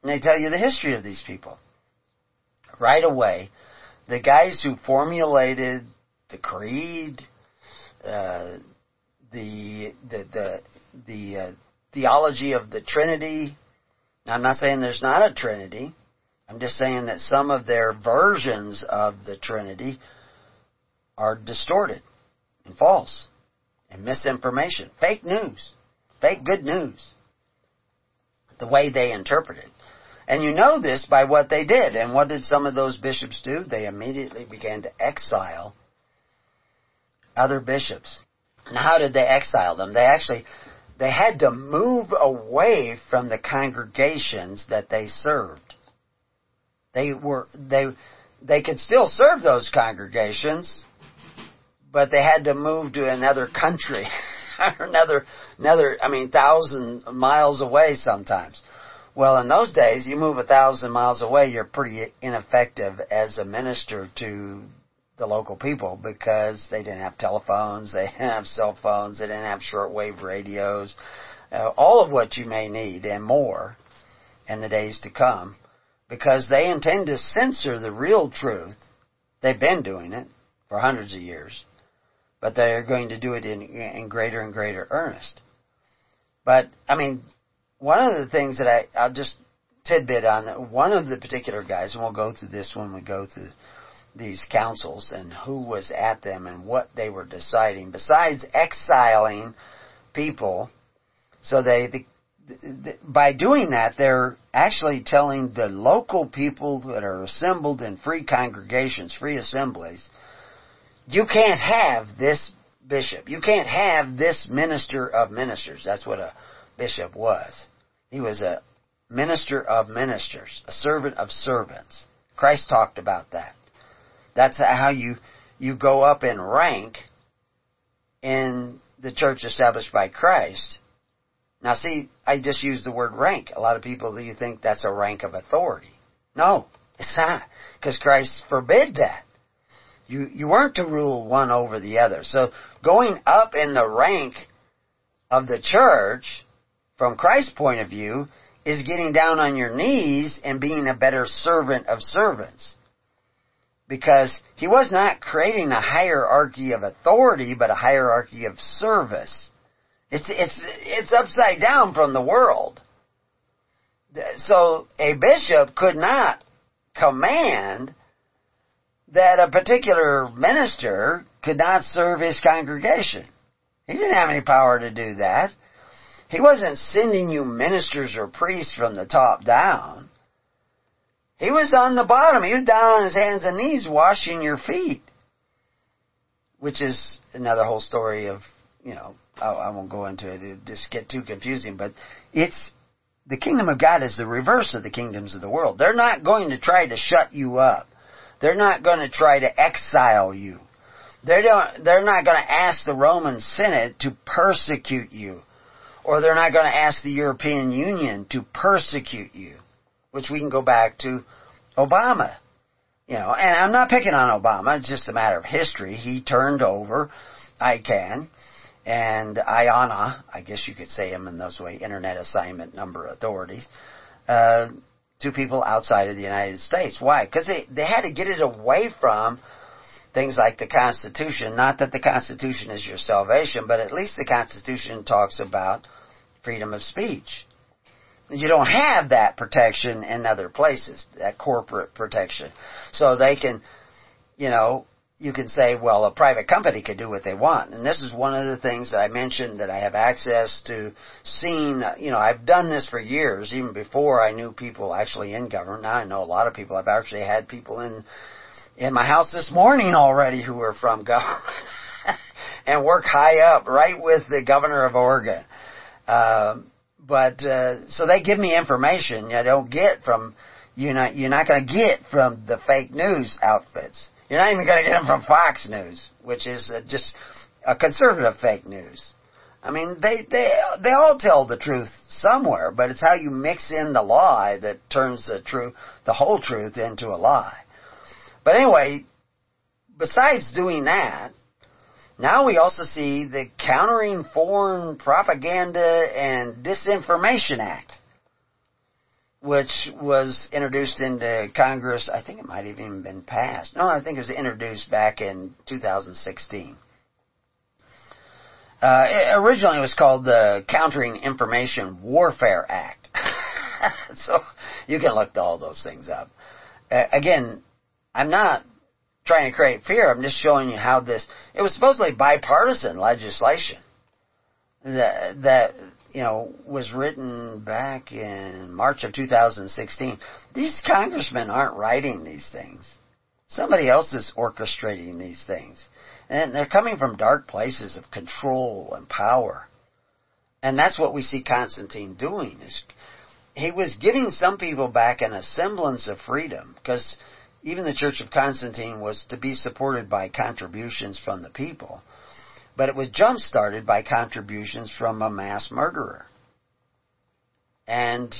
Speaker 2: And they tell you the history of these people. Right away, the guys who formulated the creed, uh, the the the the uh, theology of the Trinity. I'm not saying there's not a Trinity. I'm just saying that some of their versions of the Trinity are distorted and false and misinformation, fake news, fake good news, the way they interpret it. And you know this by what they did. And what did some of those bishops do? They immediately began to exile other bishops. And how did they exile them? They actually, they had to move away from the congregations that they served. They were, they, they could still serve those congregations, but they had to move to another country. another, another, I mean, thousand miles away sometimes. Well, in those days, you move a thousand miles away, you're pretty ineffective as a minister to the local people because they didn't have telephones, they didn't have cell phones, they didn't have shortwave radios, uh, all of what you may need and more in the days to come because they intend to censor the real truth. They've been doing it for hundreds of years, but they're going to do it in, in greater and greater earnest. But, I mean, one of the things that I, I'll just tidbit on, one of the particular guys, and we'll go through this when we go through these councils and who was at them and what they were deciding, besides exiling people, so they, the, the, by doing that, they're actually telling the local people that are assembled in free congregations, free assemblies, you can't have this bishop. You can't have this minister of ministers. That's what a bishop was. He was a minister of ministers, a servant of servants. Christ talked about that. That's how you, you go up in rank in the church established by Christ. Now see, I just used the word rank. A lot of people, you think that's a rank of authority. No, it's not. Because Christ forbid that. You, you weren't to rule one over the other. So going up in the rank of the church, from Christ's point of view, is getting down on your knees and being a better servant of servants because he was not creating a hierarchy of authority, but a hierarchy of service. It's, it's, it's upside down from the world. So a bishop could not command that a particular minister could not serve his congregation. He didn't have any power to do that. He wasn't sending you ministers or priests from the top down. He was on the bottom. He was down on his hands and knees washing your feet. Which is another whole story of, you know, I won't go into it. It just get too confusing, but it's, the kingdom of God is the reverse of the kingdoms of the world. They're not going to try to shut you up. They're not going to try to exile you. They don't, they're not going to ask the Roman Senate to persecute you. Or they're not going to ask the European Union to persecute you which we can go back to Obama. You know, and I'm not picking on Obama, it's just a matter of history. He turned over ICANN and IANA, I guess you could say them in those way, Internet Assignment Number Authorities, uh, to people outside of the United States. Why? Because they, they had to get it away from things like the Constitution. Not that the Constitution is your salvation, but at least the Constitution talks about freedom of speech you don't have that protection in other places, that corporate protection. So they can, you know, you can say, well, a private company could do what they want. And this is one of the things that I mentioned that I have access to seeing, you know, I've done this for years, even before I knew people actually in government. Now I know a lot of people. I've actually had people in, in my house this morning already who are from government and work high up, right with the governor of Oregon. Um, but uh, so they give me information I don't get from you're not you're not going to get from the fake news outfits. You're not even going to get them from Fox News, which is uh, just a conservative fake news. I mean, they they they all tell the truth somewhere, but it's how you mix in the lie that turns the truth, the whole truth, into a lie. But anyway, besides doing that, now we also see the Countering Foreign Propaganda and Disinformation Act, which was introduced into Congress. I think it might have even been passed. No, I think it was introduced back in 2016. Uh, it, originally, it was called the Countering Information Warfare Act. so you can look all those things up. Uh, again, I'm not trying to create fear. I'm just showing you how this, it was supposedly bipartisan legislation that, that you know, was written back in March of 2016. These congressmen aren't writing these things. Somebody else is orchestrating these things. And they're coming from dark places of control and power. And that's what we see Constantine doing is he was giving some people back an semblance of freedom because even the Church of Constantine was to be supported by contributions from the people. But it was jump started by contributions from a mass murderer. And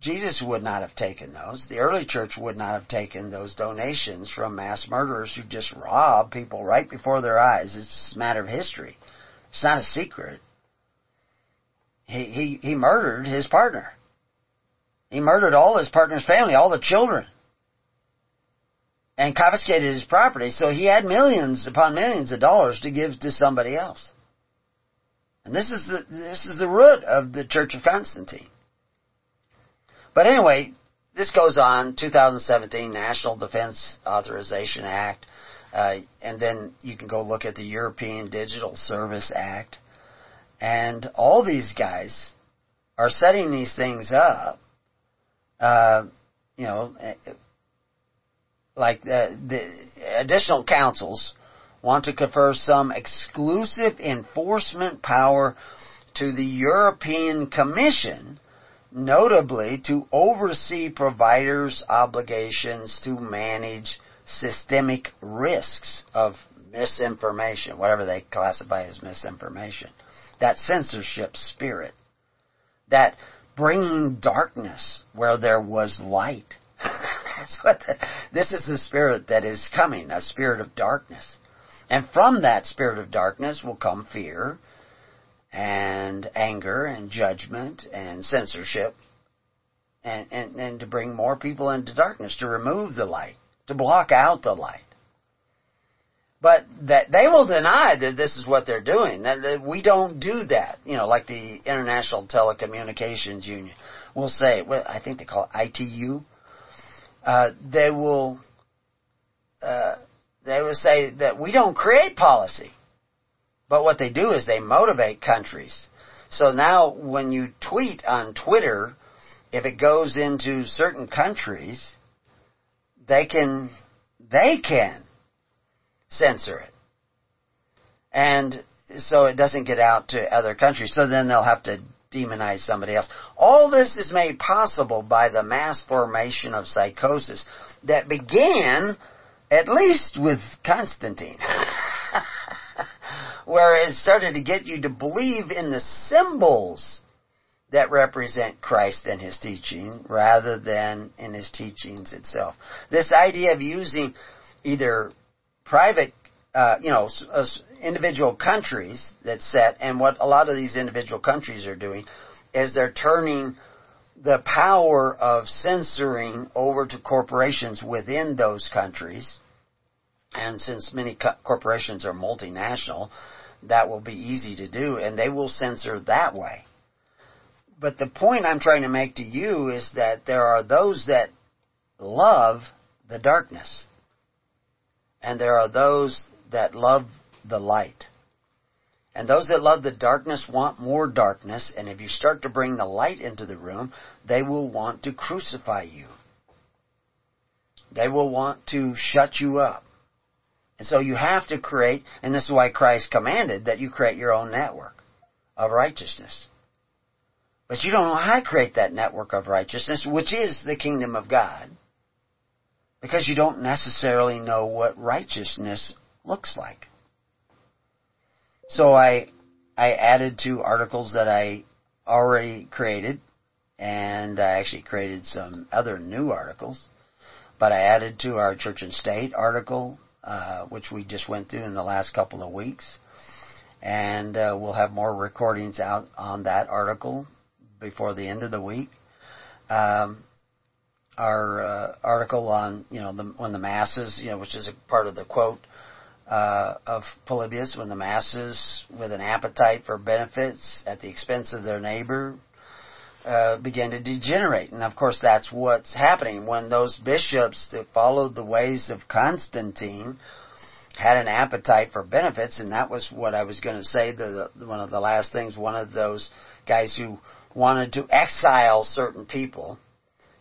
Speaker 2: Jesus would not have taken those. The early church would not have taken those donations from mass murderers who just rob people right before their eyes. It's a matter of history. It's not a secret. He, he, he murdered his partner. He murdered all his partner's family, all the children. And confiscated his property, so he had millions upon millions of dollars to give to somebody else. And this is the, this is the root of the Church of Constantine. But anyway, this goes on, 2017 National Defense Authorization Act, uh, and then you can go look at the European Digital Service Act, and all these guys are setting these things up, uh, you know, like the, the additional councils want to confer some exclusive enforcement power to the European Commission notably to oversee providers' obligations to manage systemic risks of misinformation, whatever they classify as misinformation. That censorship spirit. That bringing darkness where there was light. That's what the, this is the spirit that is coming, a spirit of darkness. And from that spirit of darkness will come fear, and anger and judgment and censorship and, and, and to bring more people into darkness, to remove the light, to block out the light. But that they will deny that this is what they're doing. That, that we don't do that. You know, like the International Telecommunications Union will say, well, I think they call it ITU. Uh, they will, uh, they will say that we don't create policy. But what they do is they motivate countries. So now when you tweet on Twitter, if it goes into certain countries, they can, they can censor it. And so it doesn't get out to other countries. So then they'll have to demonize somebody else. All this is made possible by the mass formation of psychosis that began at least with Constantine. where it started to get you to believe in the symbols that represent Christ and His teaching rather than in His teachings itself. This idea of using either private, uh, you know, individual countries that set, and what a lot of these individual countries are doing is they're turning the power of censoring over to corporations within those countries. And since many co- corporations are multinational, that will be easy to do and they will censor that way. But the point I'm trying to make to you is that there are those that love the darkness. And there are those that love the light. And those that love the darkness want more darkness, and if you start to bring the light into the room, they will want to crucify you. They will want to shut you up. And so you have to create, and this is why Christ commanded that you create your own network of righteousness. But you don't know how to create that network of righteousness, which is the kingdom of God, because you don't necessarily know what righteousness looks like. So I, I added two articles that I already created, and I actually created some other new articles, but I added to our church and state article uh, which we just went through in the last couple of weeks. And uh, we'll have more recordings out on that article before the end of the week. Um, our uh, article on you know the, when the masses you know which is a part of the quote uh, of Polybius when the masses with an appetite for benefits at the expense of their neighbor uh, began to degenerate. And of course, that's what's happening when those bishops that followed the ways of Constantine had an appetite for benefits, and that was what I was going to say. The, the, one of the last things, one of those guys who wanted to exile certain people.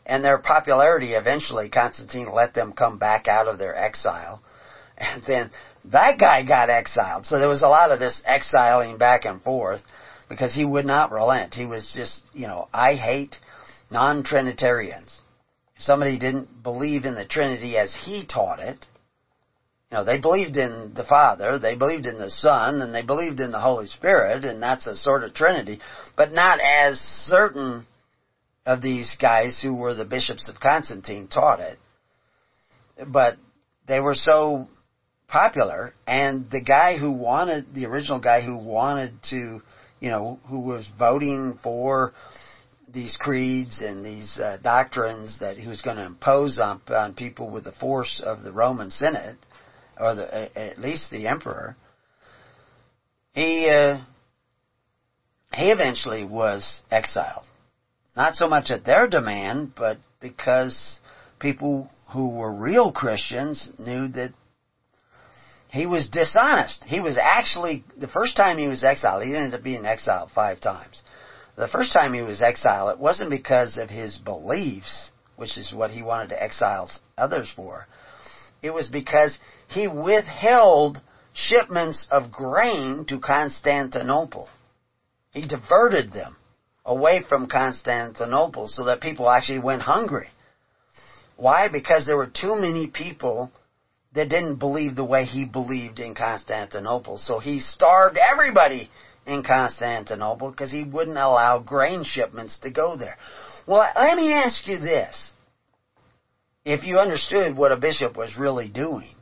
Speaker 2: And their popularity eventually, Constantine let them come back out of their exile. And then that guy got exiled. So there was a lot of this exiling back and forth because he would not relent. He was just, you know, I hate non-Trinitarians. Somebody didn't believe in the Trinity as he taught it, you know, they believed in the Father, they believed in the Son, and they believed in the Holy Spirit, and that's a sort of Trinity, but not as certain of these guys who were the bishops of Constantine taught it. But they were so popular, and the guy who wanted, the original guy who wanted to, you know, who was voting for these creeds and these uh, doctrines that he was going to impose on, on people with the force of the Roman Senate, or the, at least the emperor, he uh, he eventually was exiled. Not so much at their demand, but because people who were real Christians knew that he was dishonest. He was actually, the first time he was exiled, he ended up being exiled five times. The first time he was exiled, it wasn't because of his beliefs, which is what he wanted to exile others for. It was because he withheld shipments of grain to Constantinople. He diverted them away from Constantinople so that people actually went hungry. Why? Because there were too many people that didn't believe the way he believed in Constantinople. So he starved everybody in Constantinople because he wouldn't allow grain shipments to go there. Well, let me ask you this. If you understood what a bishop was really doing,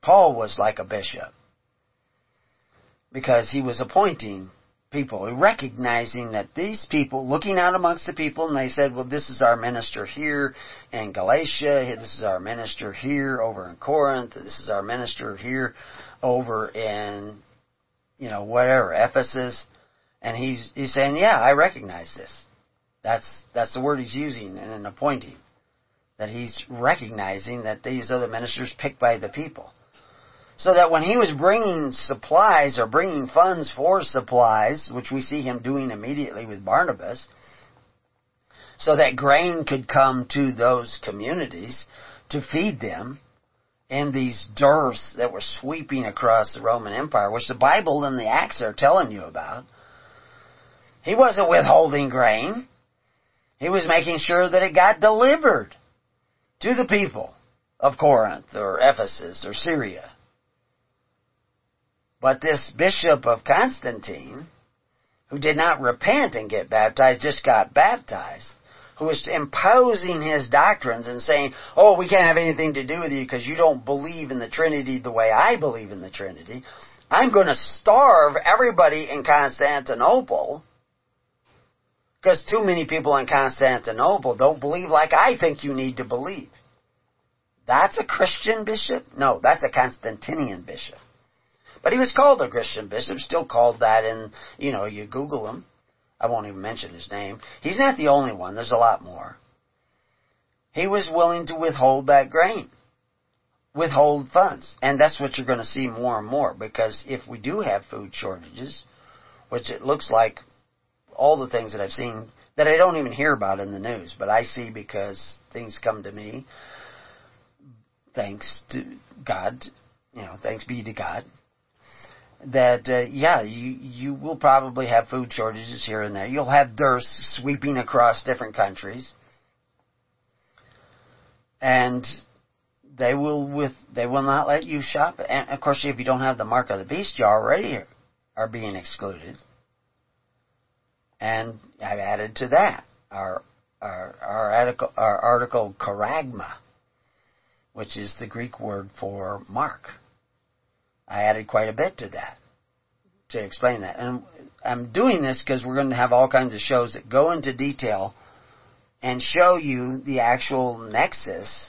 Speaker 2: Paul was like a bishop because he was appointing people, recognizing that these people, looking out amongst the people, and they said, well, this is our minister here in Galatia, this is our minister here over in Corinth, this is our minister here over in, you know, whatever, Ephesus. And he's, he's saying, yeah, I recognize this. That's, that's the word he's using in an appointing. That he's recognizing that these other ministers picked by the people. So that when he was bringing supplies or bringing funds for supplies, which we see him doing immediately with Barnabas, so that grain could come to those communities to feed them in these dearths that were sweeping across the Roman Empire, which the Bible and the Acts are telling you about. He wasn't withholding grain. He was making sure that it got delivered to the people of Corinth or Ephesus or Syria. But this bishop of Constantine, who did not repent and get baptized, just got baptized, who was imposing his doctrines and saying, oh, we can't have anything to do with you because you don't believe in the Trinity the way I believe in the Trinity. I'm going to starve everybody in Constantinople because too many people in Constantinople don't believe like I think you need to believe. That's a Christian bishop? No, that's a Constantinian bishop. But he was called a Christian bishop, still called that in, you know, you Google him. I won't even mention his name. He's not the only one. There's a lot more. He was willing to withhold that grain. Withhold funds. And that's what you're going to see more and more because if we do have food shortages, which it looks like all the things that I've seen that I don't even hear about in the news, but I see because things come to me. Thanks to God, you know, thanks be to God that uh, yeah, you you will probably have food shortages here and there. You'll have dearths sweeping across different countries, and they will with they will not let you shop. And of course, if you don't have the mark of the beast, you already are being excluded. And I've added to that our our our article our article charagma, which is the Greek word for mark. I added quite a bit to that to explain that. And I'm doing this because we're going to have all kinds of shows that go into detail and show you the actual nexus,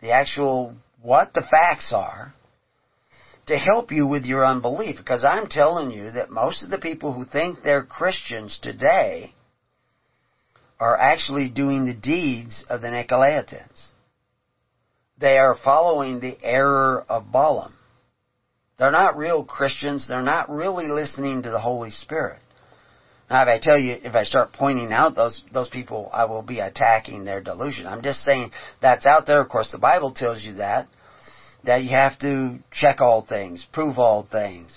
Speaker 2: the actual what the facts are to help you with your unbelief. Because I'm telling you that most of the people who think they're Christians today are actually doing the deeds of the Nicolaitans. They are following the error of Balaam. They're not real Christians. They're not really listening to the Holy Spirit. Now, if I tell you, if I start pointing out those those people, I will be attacking their delusion. I'm just saying that's out there. Of course, the Bible tells you that that you have to check all things, prove all things.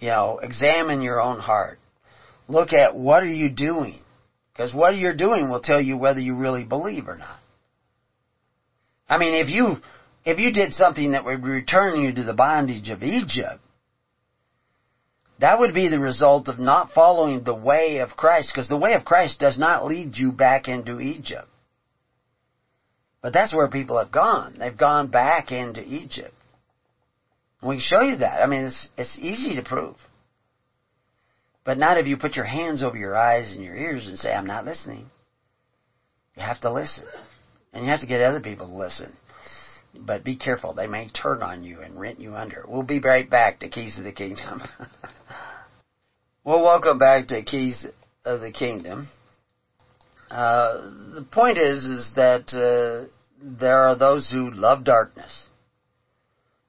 Speaker 2: You know, examine your own heart. Look at what are you doing, because what you're doing will tell you whether you really believe or not. I mean, if you if you did something that would return you to the bondage of Egypt, that would be the result of not following the way of Christ, because the way of Christ does not lead you back into Egypt. But that's where people have gone. They've gone back into Egypt. We can show you that. I mean, it's, it's easy to prove. But not if you put your hands over your eyes and your ears and say, I'm not listening. You have to listen. And you have to get other people to listen. But be careful. They may turn on you and rent you under. We'll be right back to Keys of the Kingdom. well, welcome back to Keys of the Kingdom. Uh, the point is, is that uh, there are those who love darkness.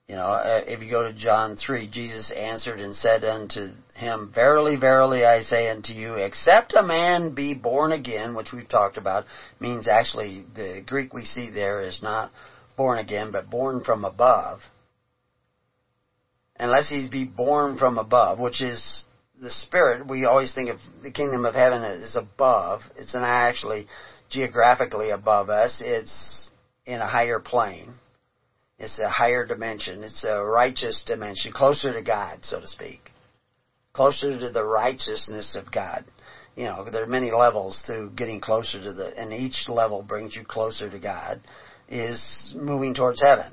Speaker 2: You know, uh, if you go to John 3, Jesus answered and said unto him, Verily, verily, I say unto you, except a man be born again, which we've talked about, means actually the Greek we see there is not born again, but born from above. Unless he's be born from above, which is the spirit. We always think of the kingdom of heaven as above. It's not actually geographically above us. It's in a higher plane. It's a higher dimension. It's a righteous dimension, closer to God, so to speak. Closer to the righteousness of God. You know, there are many levels to getting closer to the, and each level brings you closer to God is moving towards heaven.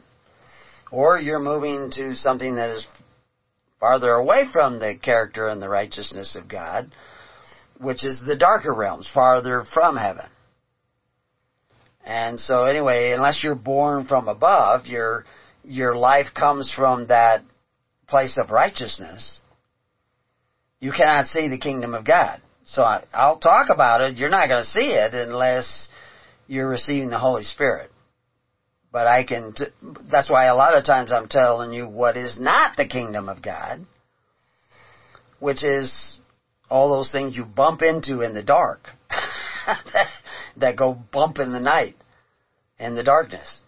Speaker 2: Or you're moving to something that is farther away from the character and the righteousness of God, which is the darker realms, farther from heaven. And so anyway, unless you're born from above, your, your life comes from that place of righteousness, you cannot see the kingdom of God. So I, will talk about it. You're not going to see it unless you're receiving the Holy Spirit. But I can, t- that's why a lot of times I'm telling you what is not the kingdom of God, which is all those things you bump into in the dark, that, go bump in the night, in the darkness.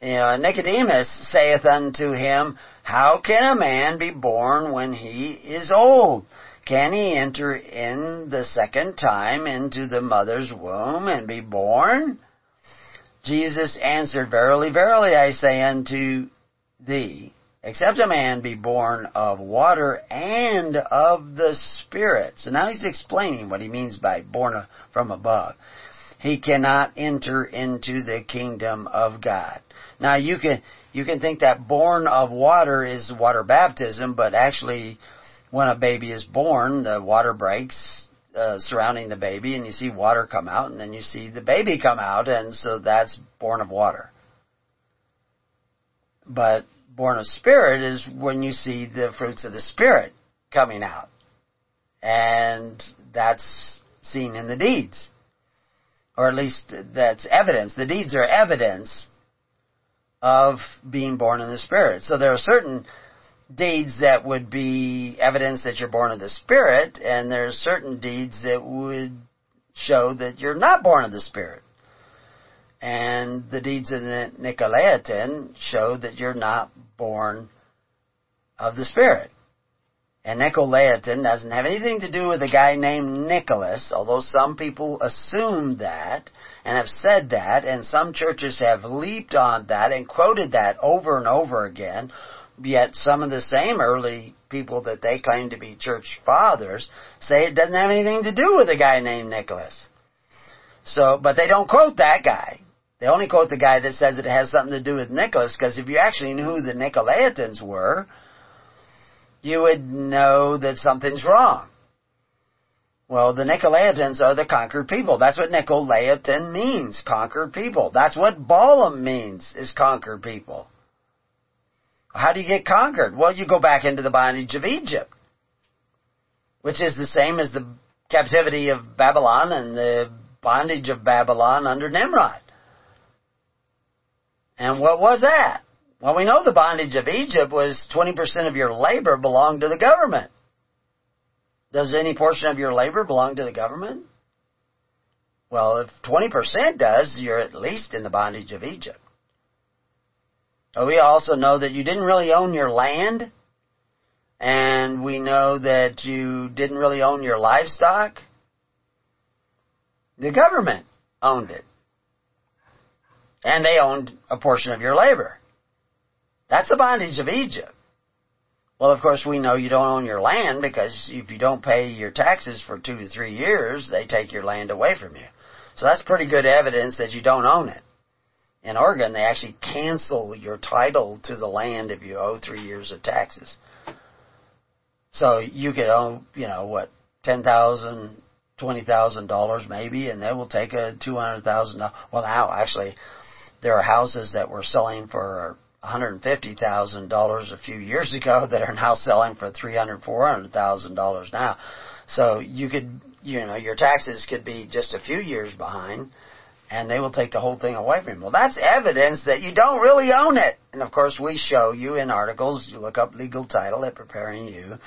Speaker 2: You know, Nicodemus saith unto him, How can a man be born when he is old? Can he enter in the second time into the mother's womb and be born? Jesus answered, Verily, verily, I say unto thee, except a man be born of water and of the Spirit. So now he's explaining what he means by born from above. He cannot enter into the kingdom of God. Now you can, you can think that born of water is water baptism, but actually when a baby is born, the water breaks uh, surrounding the baby and you see water come out and then you see the baby come out and so that's born of water. But born of spirit is when you see the fruits of the spirit coming out. And that's seen in the deeds. Or at least that's evidence. The deeds are evidence of being born in the spirit. So there are certain deeds that would be evidence that you're born of the Spirit, and there's certain deeds that would show that you're not born of the Spirit. And the deeds of the Nicolaitan show that you're not born of the Spirit. And Nicolaitan doesn't have anything to do with a guy named Nicholas, although some people assume that and have said that, and some churches have leaped on that and quoted that over and over again, Yet some of the same early people that they claim to be church fathers say it doesn't have anything to do with a guy named Nicholas. So, but they don't quote that guy. They only quote the guy that says it has something to do with Nicholas, because if you actually knew who the Nicolaitans were, you would know that something's wrong. Well, the Nicolaitans are the conquered people. That's what Nicolaitan means, conquered people. That's what Balaam means, is conquered people. How do you get conquered? Well, you go back into the bondage of Egypt, which is the same as the captivity of Babylon and the bondage of Babylon under Nimrod. And what was that? Well, we know the bondage of Egypt was 20% of your labor belonged to the government. Does any portion of your labor belong to the government? Well, if 20% does, you're at least in the bondage of Egypt. Uh, we also know that you didn't really own your land, and we know that you didn't really own your livestock. The government owned it. And they owned a portion of your labor. That's the bondage of Egypt. Well, of course, we know you don't own your land because if you don't pay your taxes for two to three years, they take your land away from you. So that's pretty good evidence that you don't own it. In Oregon, they actually cancel your title to the land if you owe three years of taxes. So you could owe, you know, what, ten thousand, twenty thousand dollars maybe, and they will take a two hundred thousand. Well, now actually, there are houses that were selling for $150,000 a few years ago that are now selling for $300,000, $400,000 now. So you could, you know, your taxes could be just a few years behind and they will take the whole thing away from you. Well, that's evidence that you don't really own it. And of course we show you in articles, you look up legal title at preparing you.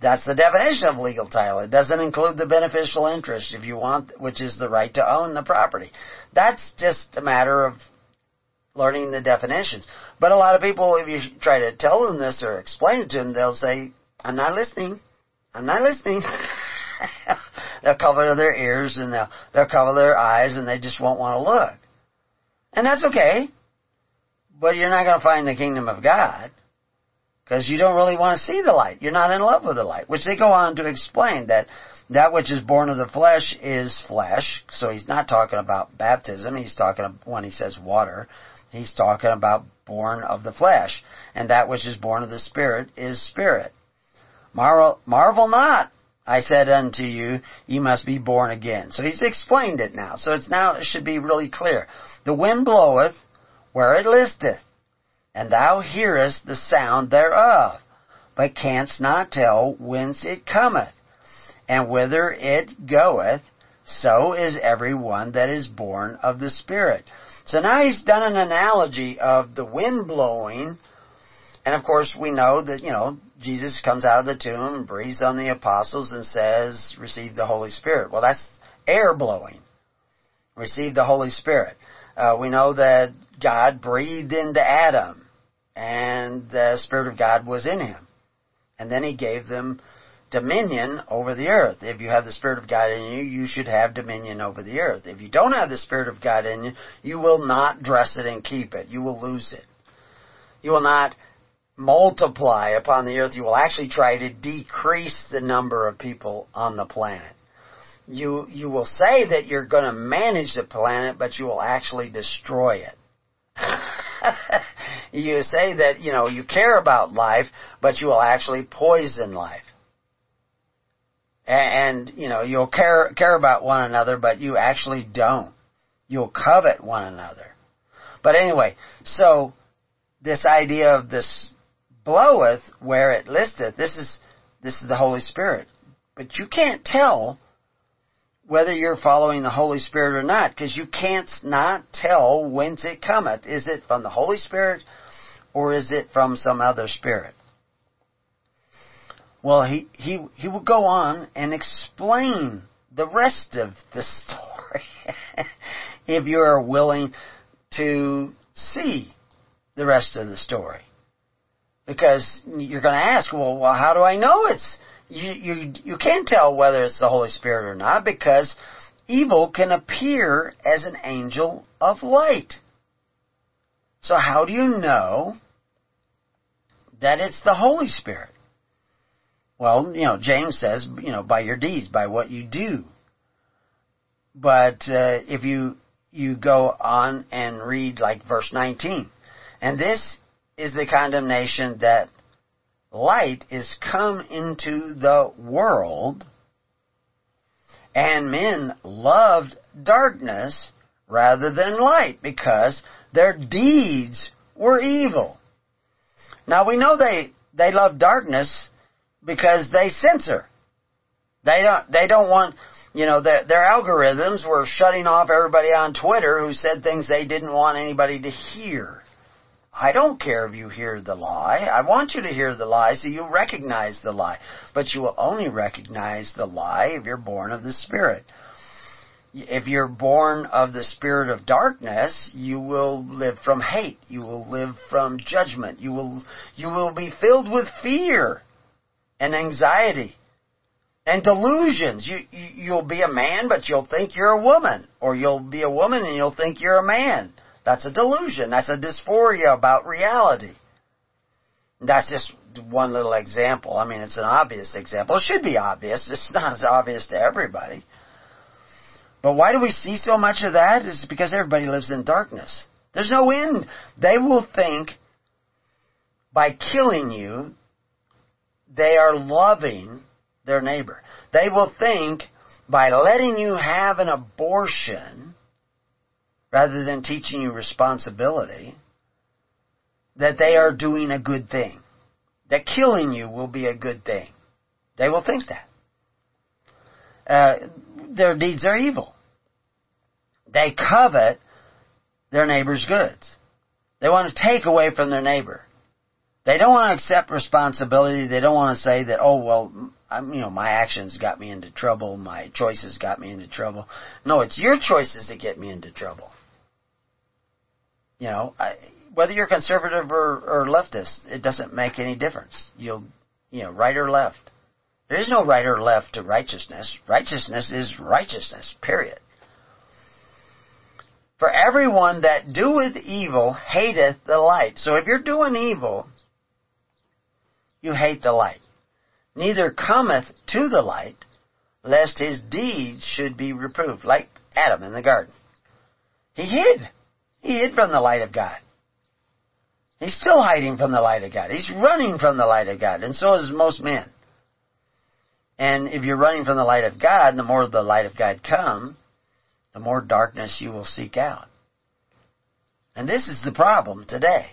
Speaker 2: That's the definition of legal title. It doesn't include the beneficial interest if you want, which is the right to own the property. That's just a matter of learning the definitions. But a lot of people, if you try to tell them this or explain it to them, they'll say, I'm not listening. I'm not listening. they'll cover their ears and they'll, they'll cover their eyes and they just won't want to look. And that's okay. But you're not going to find the kingdom of God because you don't really want to see the light. You're not in love with the light, which they go on to explain that that which is born of the flesh is flesh. So he's not talking about baptism. He's talking when he says water. He's talking about born of the flesh. And that which is born of the Spirit is spirit. Marvel, marvel not, I said unto you, you must be born again. So he's explained it now. So it's now, it should be really clear. The wind bloweth where it listeth, and thou hearest the sound thereof, but canst not tell whence it cometh, and whither it goeth, so is every one that is born of the Spirit. So now he's done an analogy of the wind blowing, and of course we know that, you know, Jesus comes out of the tomb breathes on the apostles and says, receive the Holy Spirit. Well, that's air blowing. Receive the Holy Spirit. Uh, we know that God breathed into Adam, and the Spirit of God was in him. And then he gave them dominion over the earth. If you have the Spirit of God in you, you should have dominion over the earth. If you don't have the Spirit of God in you, you will not dress it and keep it. You will lose it. You will not multiply upon the earth. You will actually try to decrease the number of people on the planet. You, you will say that you're going to manage the planet, but you will actually destroy it. you say that, you know, you care about life, but you will actually poison life and, you know, you'll care, care about one another, but you actually don't. You'll covet one another. But anyway, so this idea of this bloweth where it listeth, this is, this is the Holy Spirit. But you can't tell whether you're following the Holy Spirit or not, because you can't not tell whence it cometh. Is it from the Holy Spirit or is it from some other spirit? Well, he, he, he will go on and explain the rest of the story if you are willing to see the rest of the story. Because you're going to ask, well, well, how do I know it's, you, you, you can't tell whether it's the Holy Spirit or not because evil can appear as an angel of light. So how do you know that it's the Holy Spirit? Well, you know, James says, you know, by your deeds, by what you do. But uh, if you you go on and read like verse 19, and this is the condemnation that light is come into the world, and men loved darkness rather than light because their deeds were evil. Now we know they they love darkness because they censor. They don't, they don't want, you know, their, their algorithms were shutting off everybody on Twitter who said things they didn't want anybody to hear. I don't care if you hear the lie. I want you to hear the lie so you recognize the lie. But you will only recognize the lie if you're born of the Spirit. If you're born of the spirit of darkness, you will live from hate. You will live from judgment. You will, you will be filled with fear and anxiety and delusions. You, you, you'll be a man, but you'll think you're a woman. Or you'll be a woman and you'll think you're a man. That's a delusion. That's a dysphoria about reality. That's just one little example. I mean, it's an obvious example. It should be obvious. It's not as obvious to everybody. But why do we see so much of that? It's because everybody lives in darkness. There's no end. They will think by killing you, they are loving their neighbor. They will think by letting you have an abortion, rather than teaching you responsibility, that they are doing a good thing. That killing you will be a good thing. They will think that. Uh, their deeds are evil. They covet their neighbor's goods. They want to take away from their neighbor. They don't want to accept responsibility. They don't want to say that, oh, well, I'm, you know, my actions got me into trouble. My choices got me into trouble. No, it's your choices that get me into trouble. You know, I, whether you're conservative or, or leftist, it doesn't make any difference. You'll, you know, right or left. There is no right or left to righteousness. Righteousness is righteousness, period. For everyone that doeth evil hateth the light. So if you're doing evil, you hate the light. Neither cometh to the light, lest his deeds should be reproved, like Adam in the garden. He hid. He hid from the light of God. He's still hiding from the light of God. He's running from the light of God, and so is most men. And if you're running from the light of God, the more the light of God come, the more darkness you will seek out. And this is the problem today.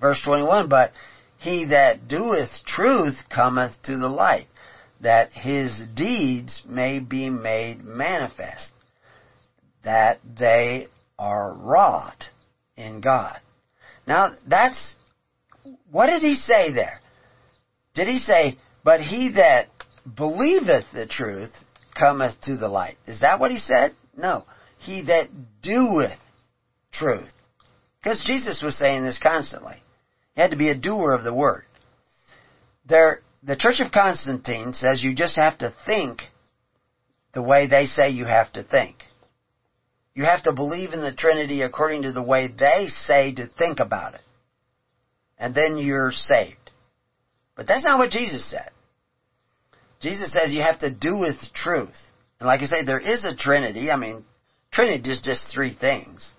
Speaker 2: Verse 21, but he that doeth truth cometh to the light, that his deeds may be made manifest, that they are wrought in God. Now, that's, what did he say there? Did he say, but he that believeth the truth cometh to the light? Is that what he said? No. He that doeth truth. Because Jesus was saying this constantly. He had to be a doer of the word. There, the Church of Constantine says you just have to think the way they say you have to think. You have to believe in the Trinity according to the way they say to think about it. And then you're saved. But that's not what Jesus said. Jesus says you have to do with truth. And like I say, there is a Trinity. I mean, Trinity is just three things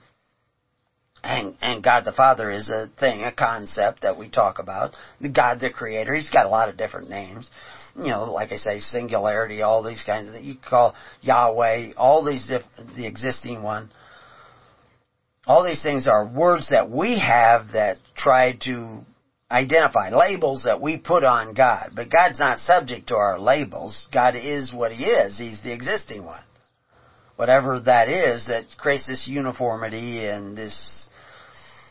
Speaker 2: and and God the Father is a thing, a concept that we talk about. The God the Creator, He's got a lot of different names. You know, like I say, singularity, all these kinds of that you call Yahweh, all these different, the existing one. All these things are words that we have that try to identify, labels that we put on God. But God's not subject to our labels. God is what He is. He's the existing one. Whatever that is that creates this uniformity and this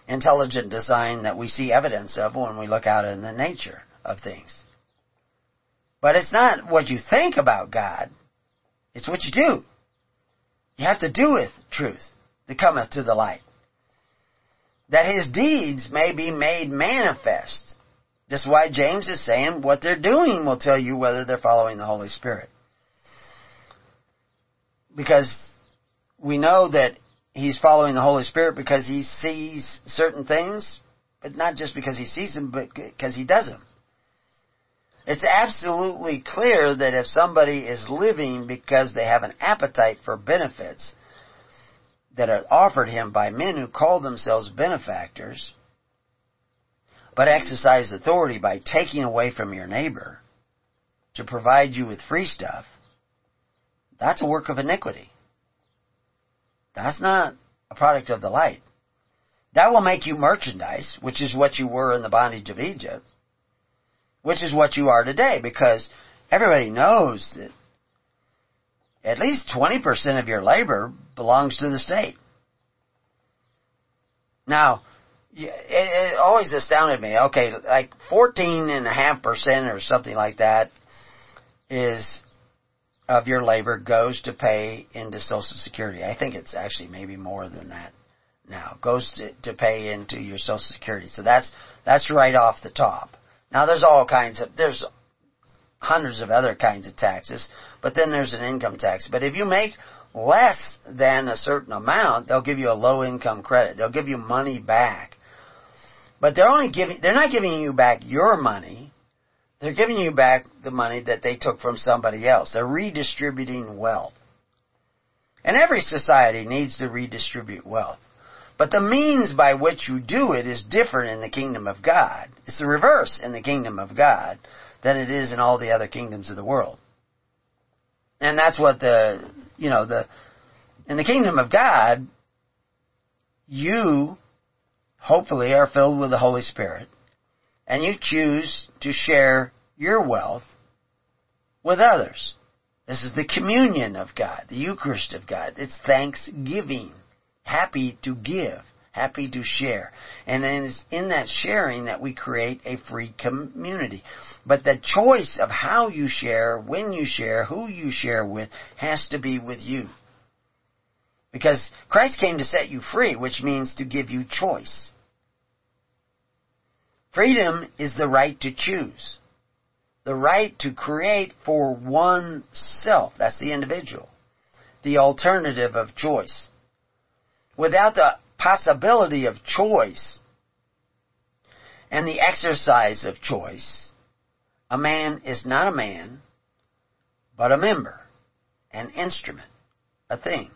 Speaker 2: intelligent design that we see evidence of when we look out in the nature of things. But it's not what you think about God, it's what you do. You have to do with truth that cometh to the light. That his deeds may be made manifest. That's why James is saying what they're doing will tell you whether they're following the Holy Spirit. Because we know that he's following the Holy Spirit because he sees certain things, but not just because he sees them, but because he does them. It's absolutely clear that if somebody is living because they have an appetite for benefits that are offered him by men who call themselves benefactors, but exercise authority by taking away from your neighbor to provide you with free stuff, that's a work of iniquity. That's not a product of the light. That will make you merchandise, which is what you were in the bondage of Egypt, which is what you are today, because everybody knows that at least 20% of your labor belongs to the state. Now, it, it always astounded me. Okay, like fourteen and a half percent or something like that is of your labor goes to pay into Social Security. I think it's actually maybe more than that now. Goes to, to pay into your Social Security. So that's that's right off the top. Now there's all kinds of there's hundreds of other kinds of taxes, but then there's an income tax. But if you make less than a certain amount, they'll give you a low income credit. They'll give you money back. But they're only giving they're not giving you back your money. They're giving you back the money that they took from somebody else. They're redistributing wealth. And every society needs to redistribute wealth. But the means by which you do it is different in the kingdom of God. It's the reverse in the kingdom of God than it is in all the other kingdoms of the world. And that's what the, you know, the, in the kingdom of God, you hopefully are filled with the Holy Spirit and you choose to share your wealth with others. This is the communion of God, the Eucharist of God. It's thanksgiving. Happy to give, happy to share. And then it's in that sharing that we create a free community. But the choice of how you share, when you share, who you share with, has to be with you. Because Christ came to set you free, which means to give you choice. Freedom is the right to choose. The right to create for oneself. That's the individual. The alternative of choice. Without the possibility of choice and the exercise of choice, a man is not a man, but a member, an instrument, a thing.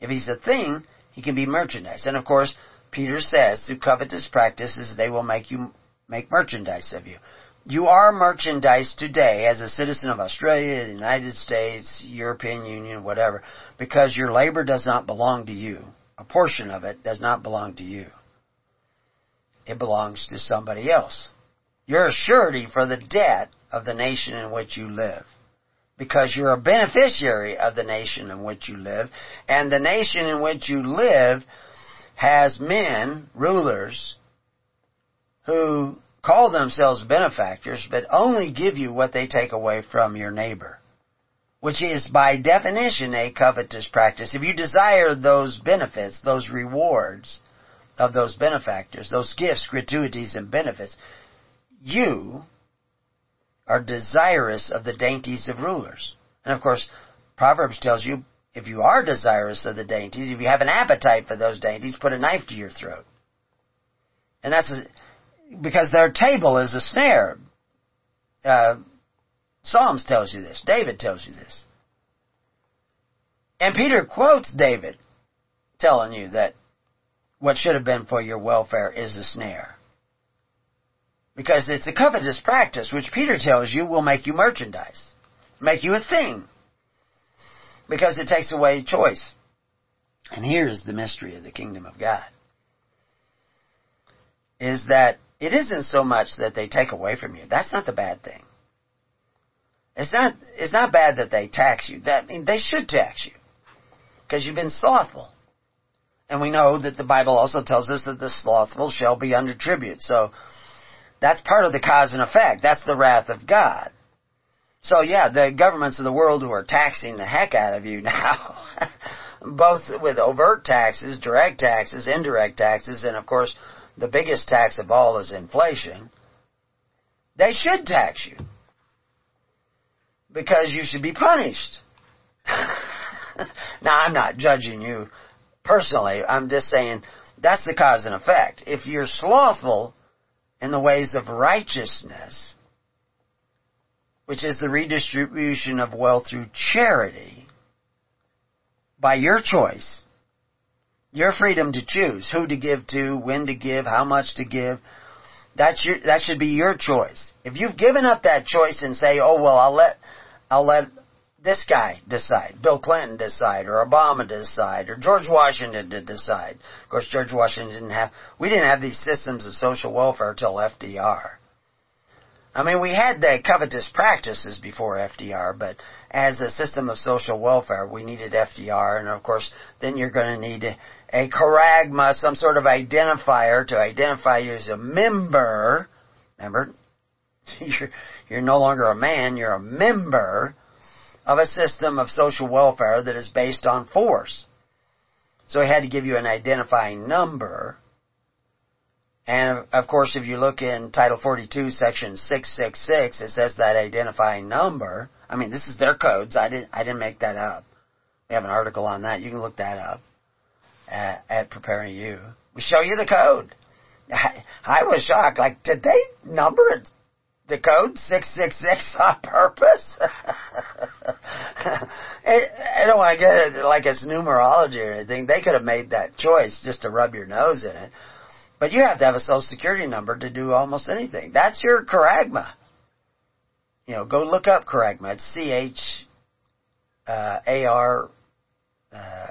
Speaker 2: If he's a thing, he can be merchandise. And of course, Peter says, through covetous practices, they will make you make merchandise of you. You are merchandise today as a citizen of Australia, the United States, European Union, whatever, because your labor does not belong to you. A portion of it does not belong to you. It belongs to somebody else. You're a surety for the debt of the nation in which you live. Because you're a beneficiary of the nation in which you live, and the nation in which you live has men, rulers, who call themselves benefactors, but only give you what they take away from your neighbor. Which is by definition a covetous practice. If you desire those benefits, those rewards of those benefactors, those gifts, gratuities, and benefits, you are desirous of the dainties of rulers. And of course, Proverbs tells you if you are desirous of the dainties, if you have an appetite for those dainties, put a knife to your throat. And that's a, because their table is a snare. Uh, Psalms tells you this. David tells you this. And Peter quotes David telling you that what should have been for your welfare is a snare. Because it's a covetous practice, which Peter tells you will make you merchandise, make you a thing because it takes away choice. And here's the mystery of the kingdom of God. Is that it isn't so much that they take away from you. That's not the bad thing. It's not, it's not bad that they tax you. That, I mean, they should tax you. Because you've been slothful. And we know that the Bible also tells us that the slothful shall be under tribute. So, that's part of the cause and effect. That's the wrath of God. So yeah, the governments of the world who are taxing the heck out of you now, both with overt taxes, direct taxes, indirect taxes, and of course the biggest tax of all is inflation, they should tax you. Because you should be punished. now I'm not judging you personally, I'm just saying that's the cause and effect. If you're slothful in the ways of righteousness, which is the redistribution of wealth through charity, by your choice, your freedom to choose who to give to, when to give, how much to give, that's your, that should be your choice. If you've given up that choice and say, oh well, I'll let, I'll let this guy decide, Bill Clinton decide, or Obama decide, or George Washington to decide. Of course, George Washington didn't have, we didn't have these systems of social welfare till FDR. I mean, we had the covetous practices before FDR, but as a system of social welfare, we needed FDR, and of course, then you're going to need a, a charagma, some sort of identifier to identify you as a member. Remember, you're, you're no longer a man, you're a member of a system of social welfare that is based on force. So he had to give you an identifying number. And of course, if you look in Title 42, Section 666, it says that identifying number. I mean, this is their codes. I didn't, I didn't make that up. We have an article on that. You can look that up at, at Preparing You. We show you the code. I, I was shocked. Like, did they number it the code 666 on purpose? I don't want to get it like it's numerology or anything. They could have made that choice just to rub your nose in it. But you have to have a social security number to do almost anything. That's your charagma. You know, go look up charagma. It's C-H, uh, A-R, uh,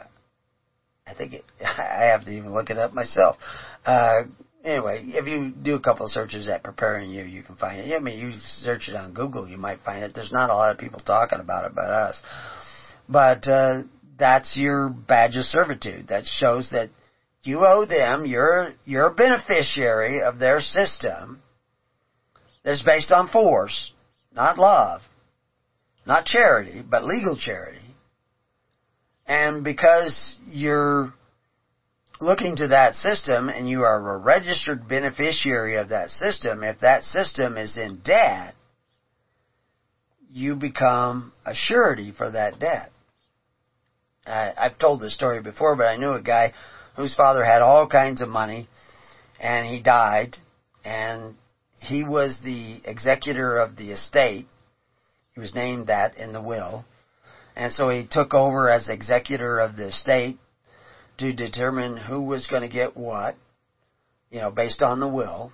Speaker 2: I think it, I have to even look it up myself. Uh, anyway, if you do a couple of searches at preparing you, you can find it. I mean, you search it on Google, you might find it. There's not a lot of people talking about it but us. But, uh, that's your badge of servitude. That shows that you owe them, you're, you're a beneficiary of their system that's based on force, not love, not charity, but legal charity. And because you're looking to that system and you are a registered beneficiary of that system, if that system is in debt, you become a surety for that debt. I, I've told this story before, but I knew a guy whose father had all kinds of money and he died and he was the executor of the estate. He was named that in the will. And so he took over as executor of the estate to determine who was going to get what, you know, based on the will.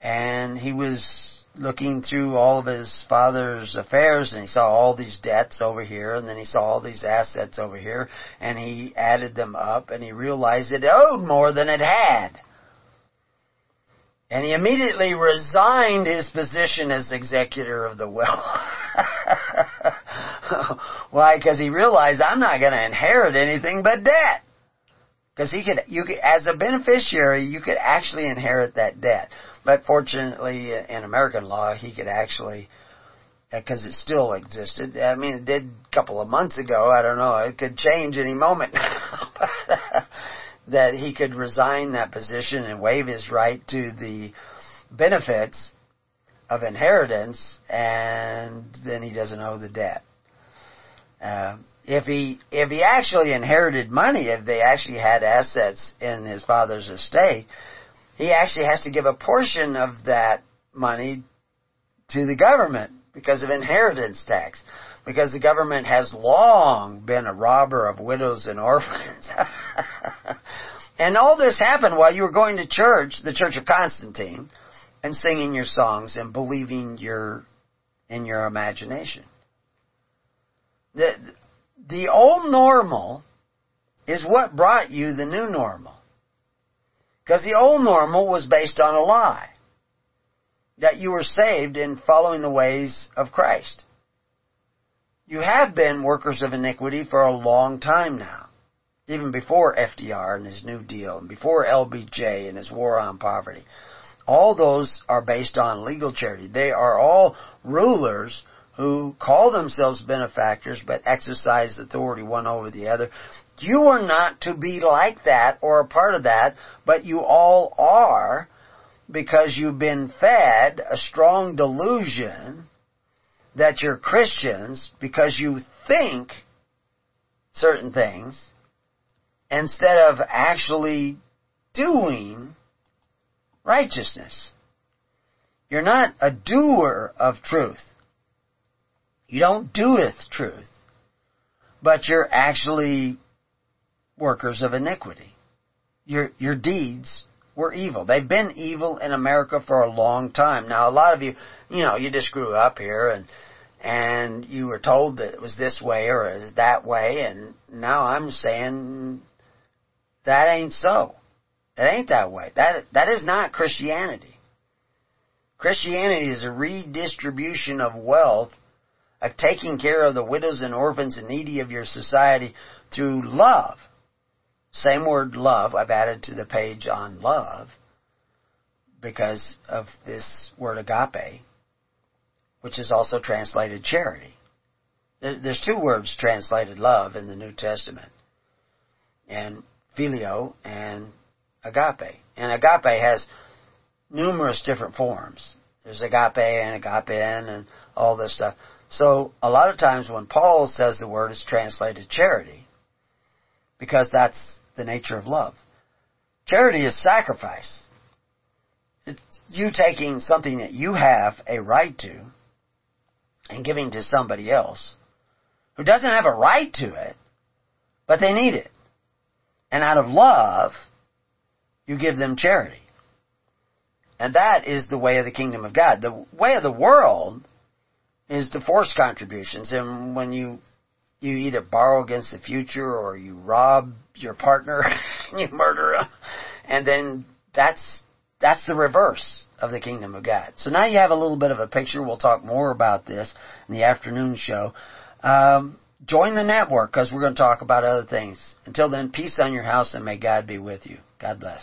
Speaker 2: And he was looking through all of his father's affairs and he saw all these debts over here and then he saw all these assets over here and he added them up and he realized it owed oh, more than it had. And he immediately resigned his position as executor of the will. Why? Because he realized I'm not going to inherit anything but debt. Because he could, you could, as a beneficiary, you could actually inherit that debt. But fortunately, uh, in American law, he could actually, uh, because it still existed. I mean, it did a couple of months ago. I don't know. It could change any moment. Uh, that he could resign that position and waive his right to the benefits of inheritance, and then he doesn't owe the debt. Uh, if he if he actually inherited money, if they actually had assets in his father's estate, he actually has to give a portion of that money to the government because of inheritance tax. Because the government has long been a robber of widows and orphans. and all this happened while you were going to church, the Church of Constantine, and singing your songs and believing your in your imagination. The the old normal is what brought you the new normal. Because the old normal was based on a lie. That you were saved in following the ways of Christ. You have been workers of iniquity for a long time now. Even before FDR and his New Deal, and before LBJ and his war on poverty. All those are based on legal charity. They are all rulers who call themselves benefactors but exercise authority one over the other. You are not to be like that or a part of that, but you all are because you've been fed a strong delusion that you're Christians because you think certain things instead of actually doing righteousness. You're not a doer of truth. You don't doeth truth, but you're actually workers of iniquity. Your, your deeds were evil. They've been evil in America for a long time. Now, a lot of you, you know, you just grew up here and, and you were told that it was this way or was that way, and now I'm saying that ain't so. It ain't that way. That, that is not Christianity. Christianity is a redistribution of wealth, a taking care of the widows and orphans and needy of your society through love. Same word love, I've added to the page on love because of this word agape, which is also translated charity. There's two words translated love in the New Testament. And phileo and agape. And agape has numerous different forms. There's agape and agapein and all this stuff. So a lot of times when Paul says the word, is translated charity because that's the nature of love. Charity is sacrifice. It's you taking something that you have a right to and giving to somebody else who doesn't have a right to it, but they need it. And out of love, you give them charity. And that is the way of the kingdom of God. The way of the world is to force contributions. And when you, you either borrow against the future or you rob your partner, you murder him, and then that's, that's the reverse of the kingdom of God. So now you have a little bit of a picture. We'll talk more about this in the afternoon show. Um, join the network because we're going to talk about other things. Until then, peace on your house and may God be with you. God bless.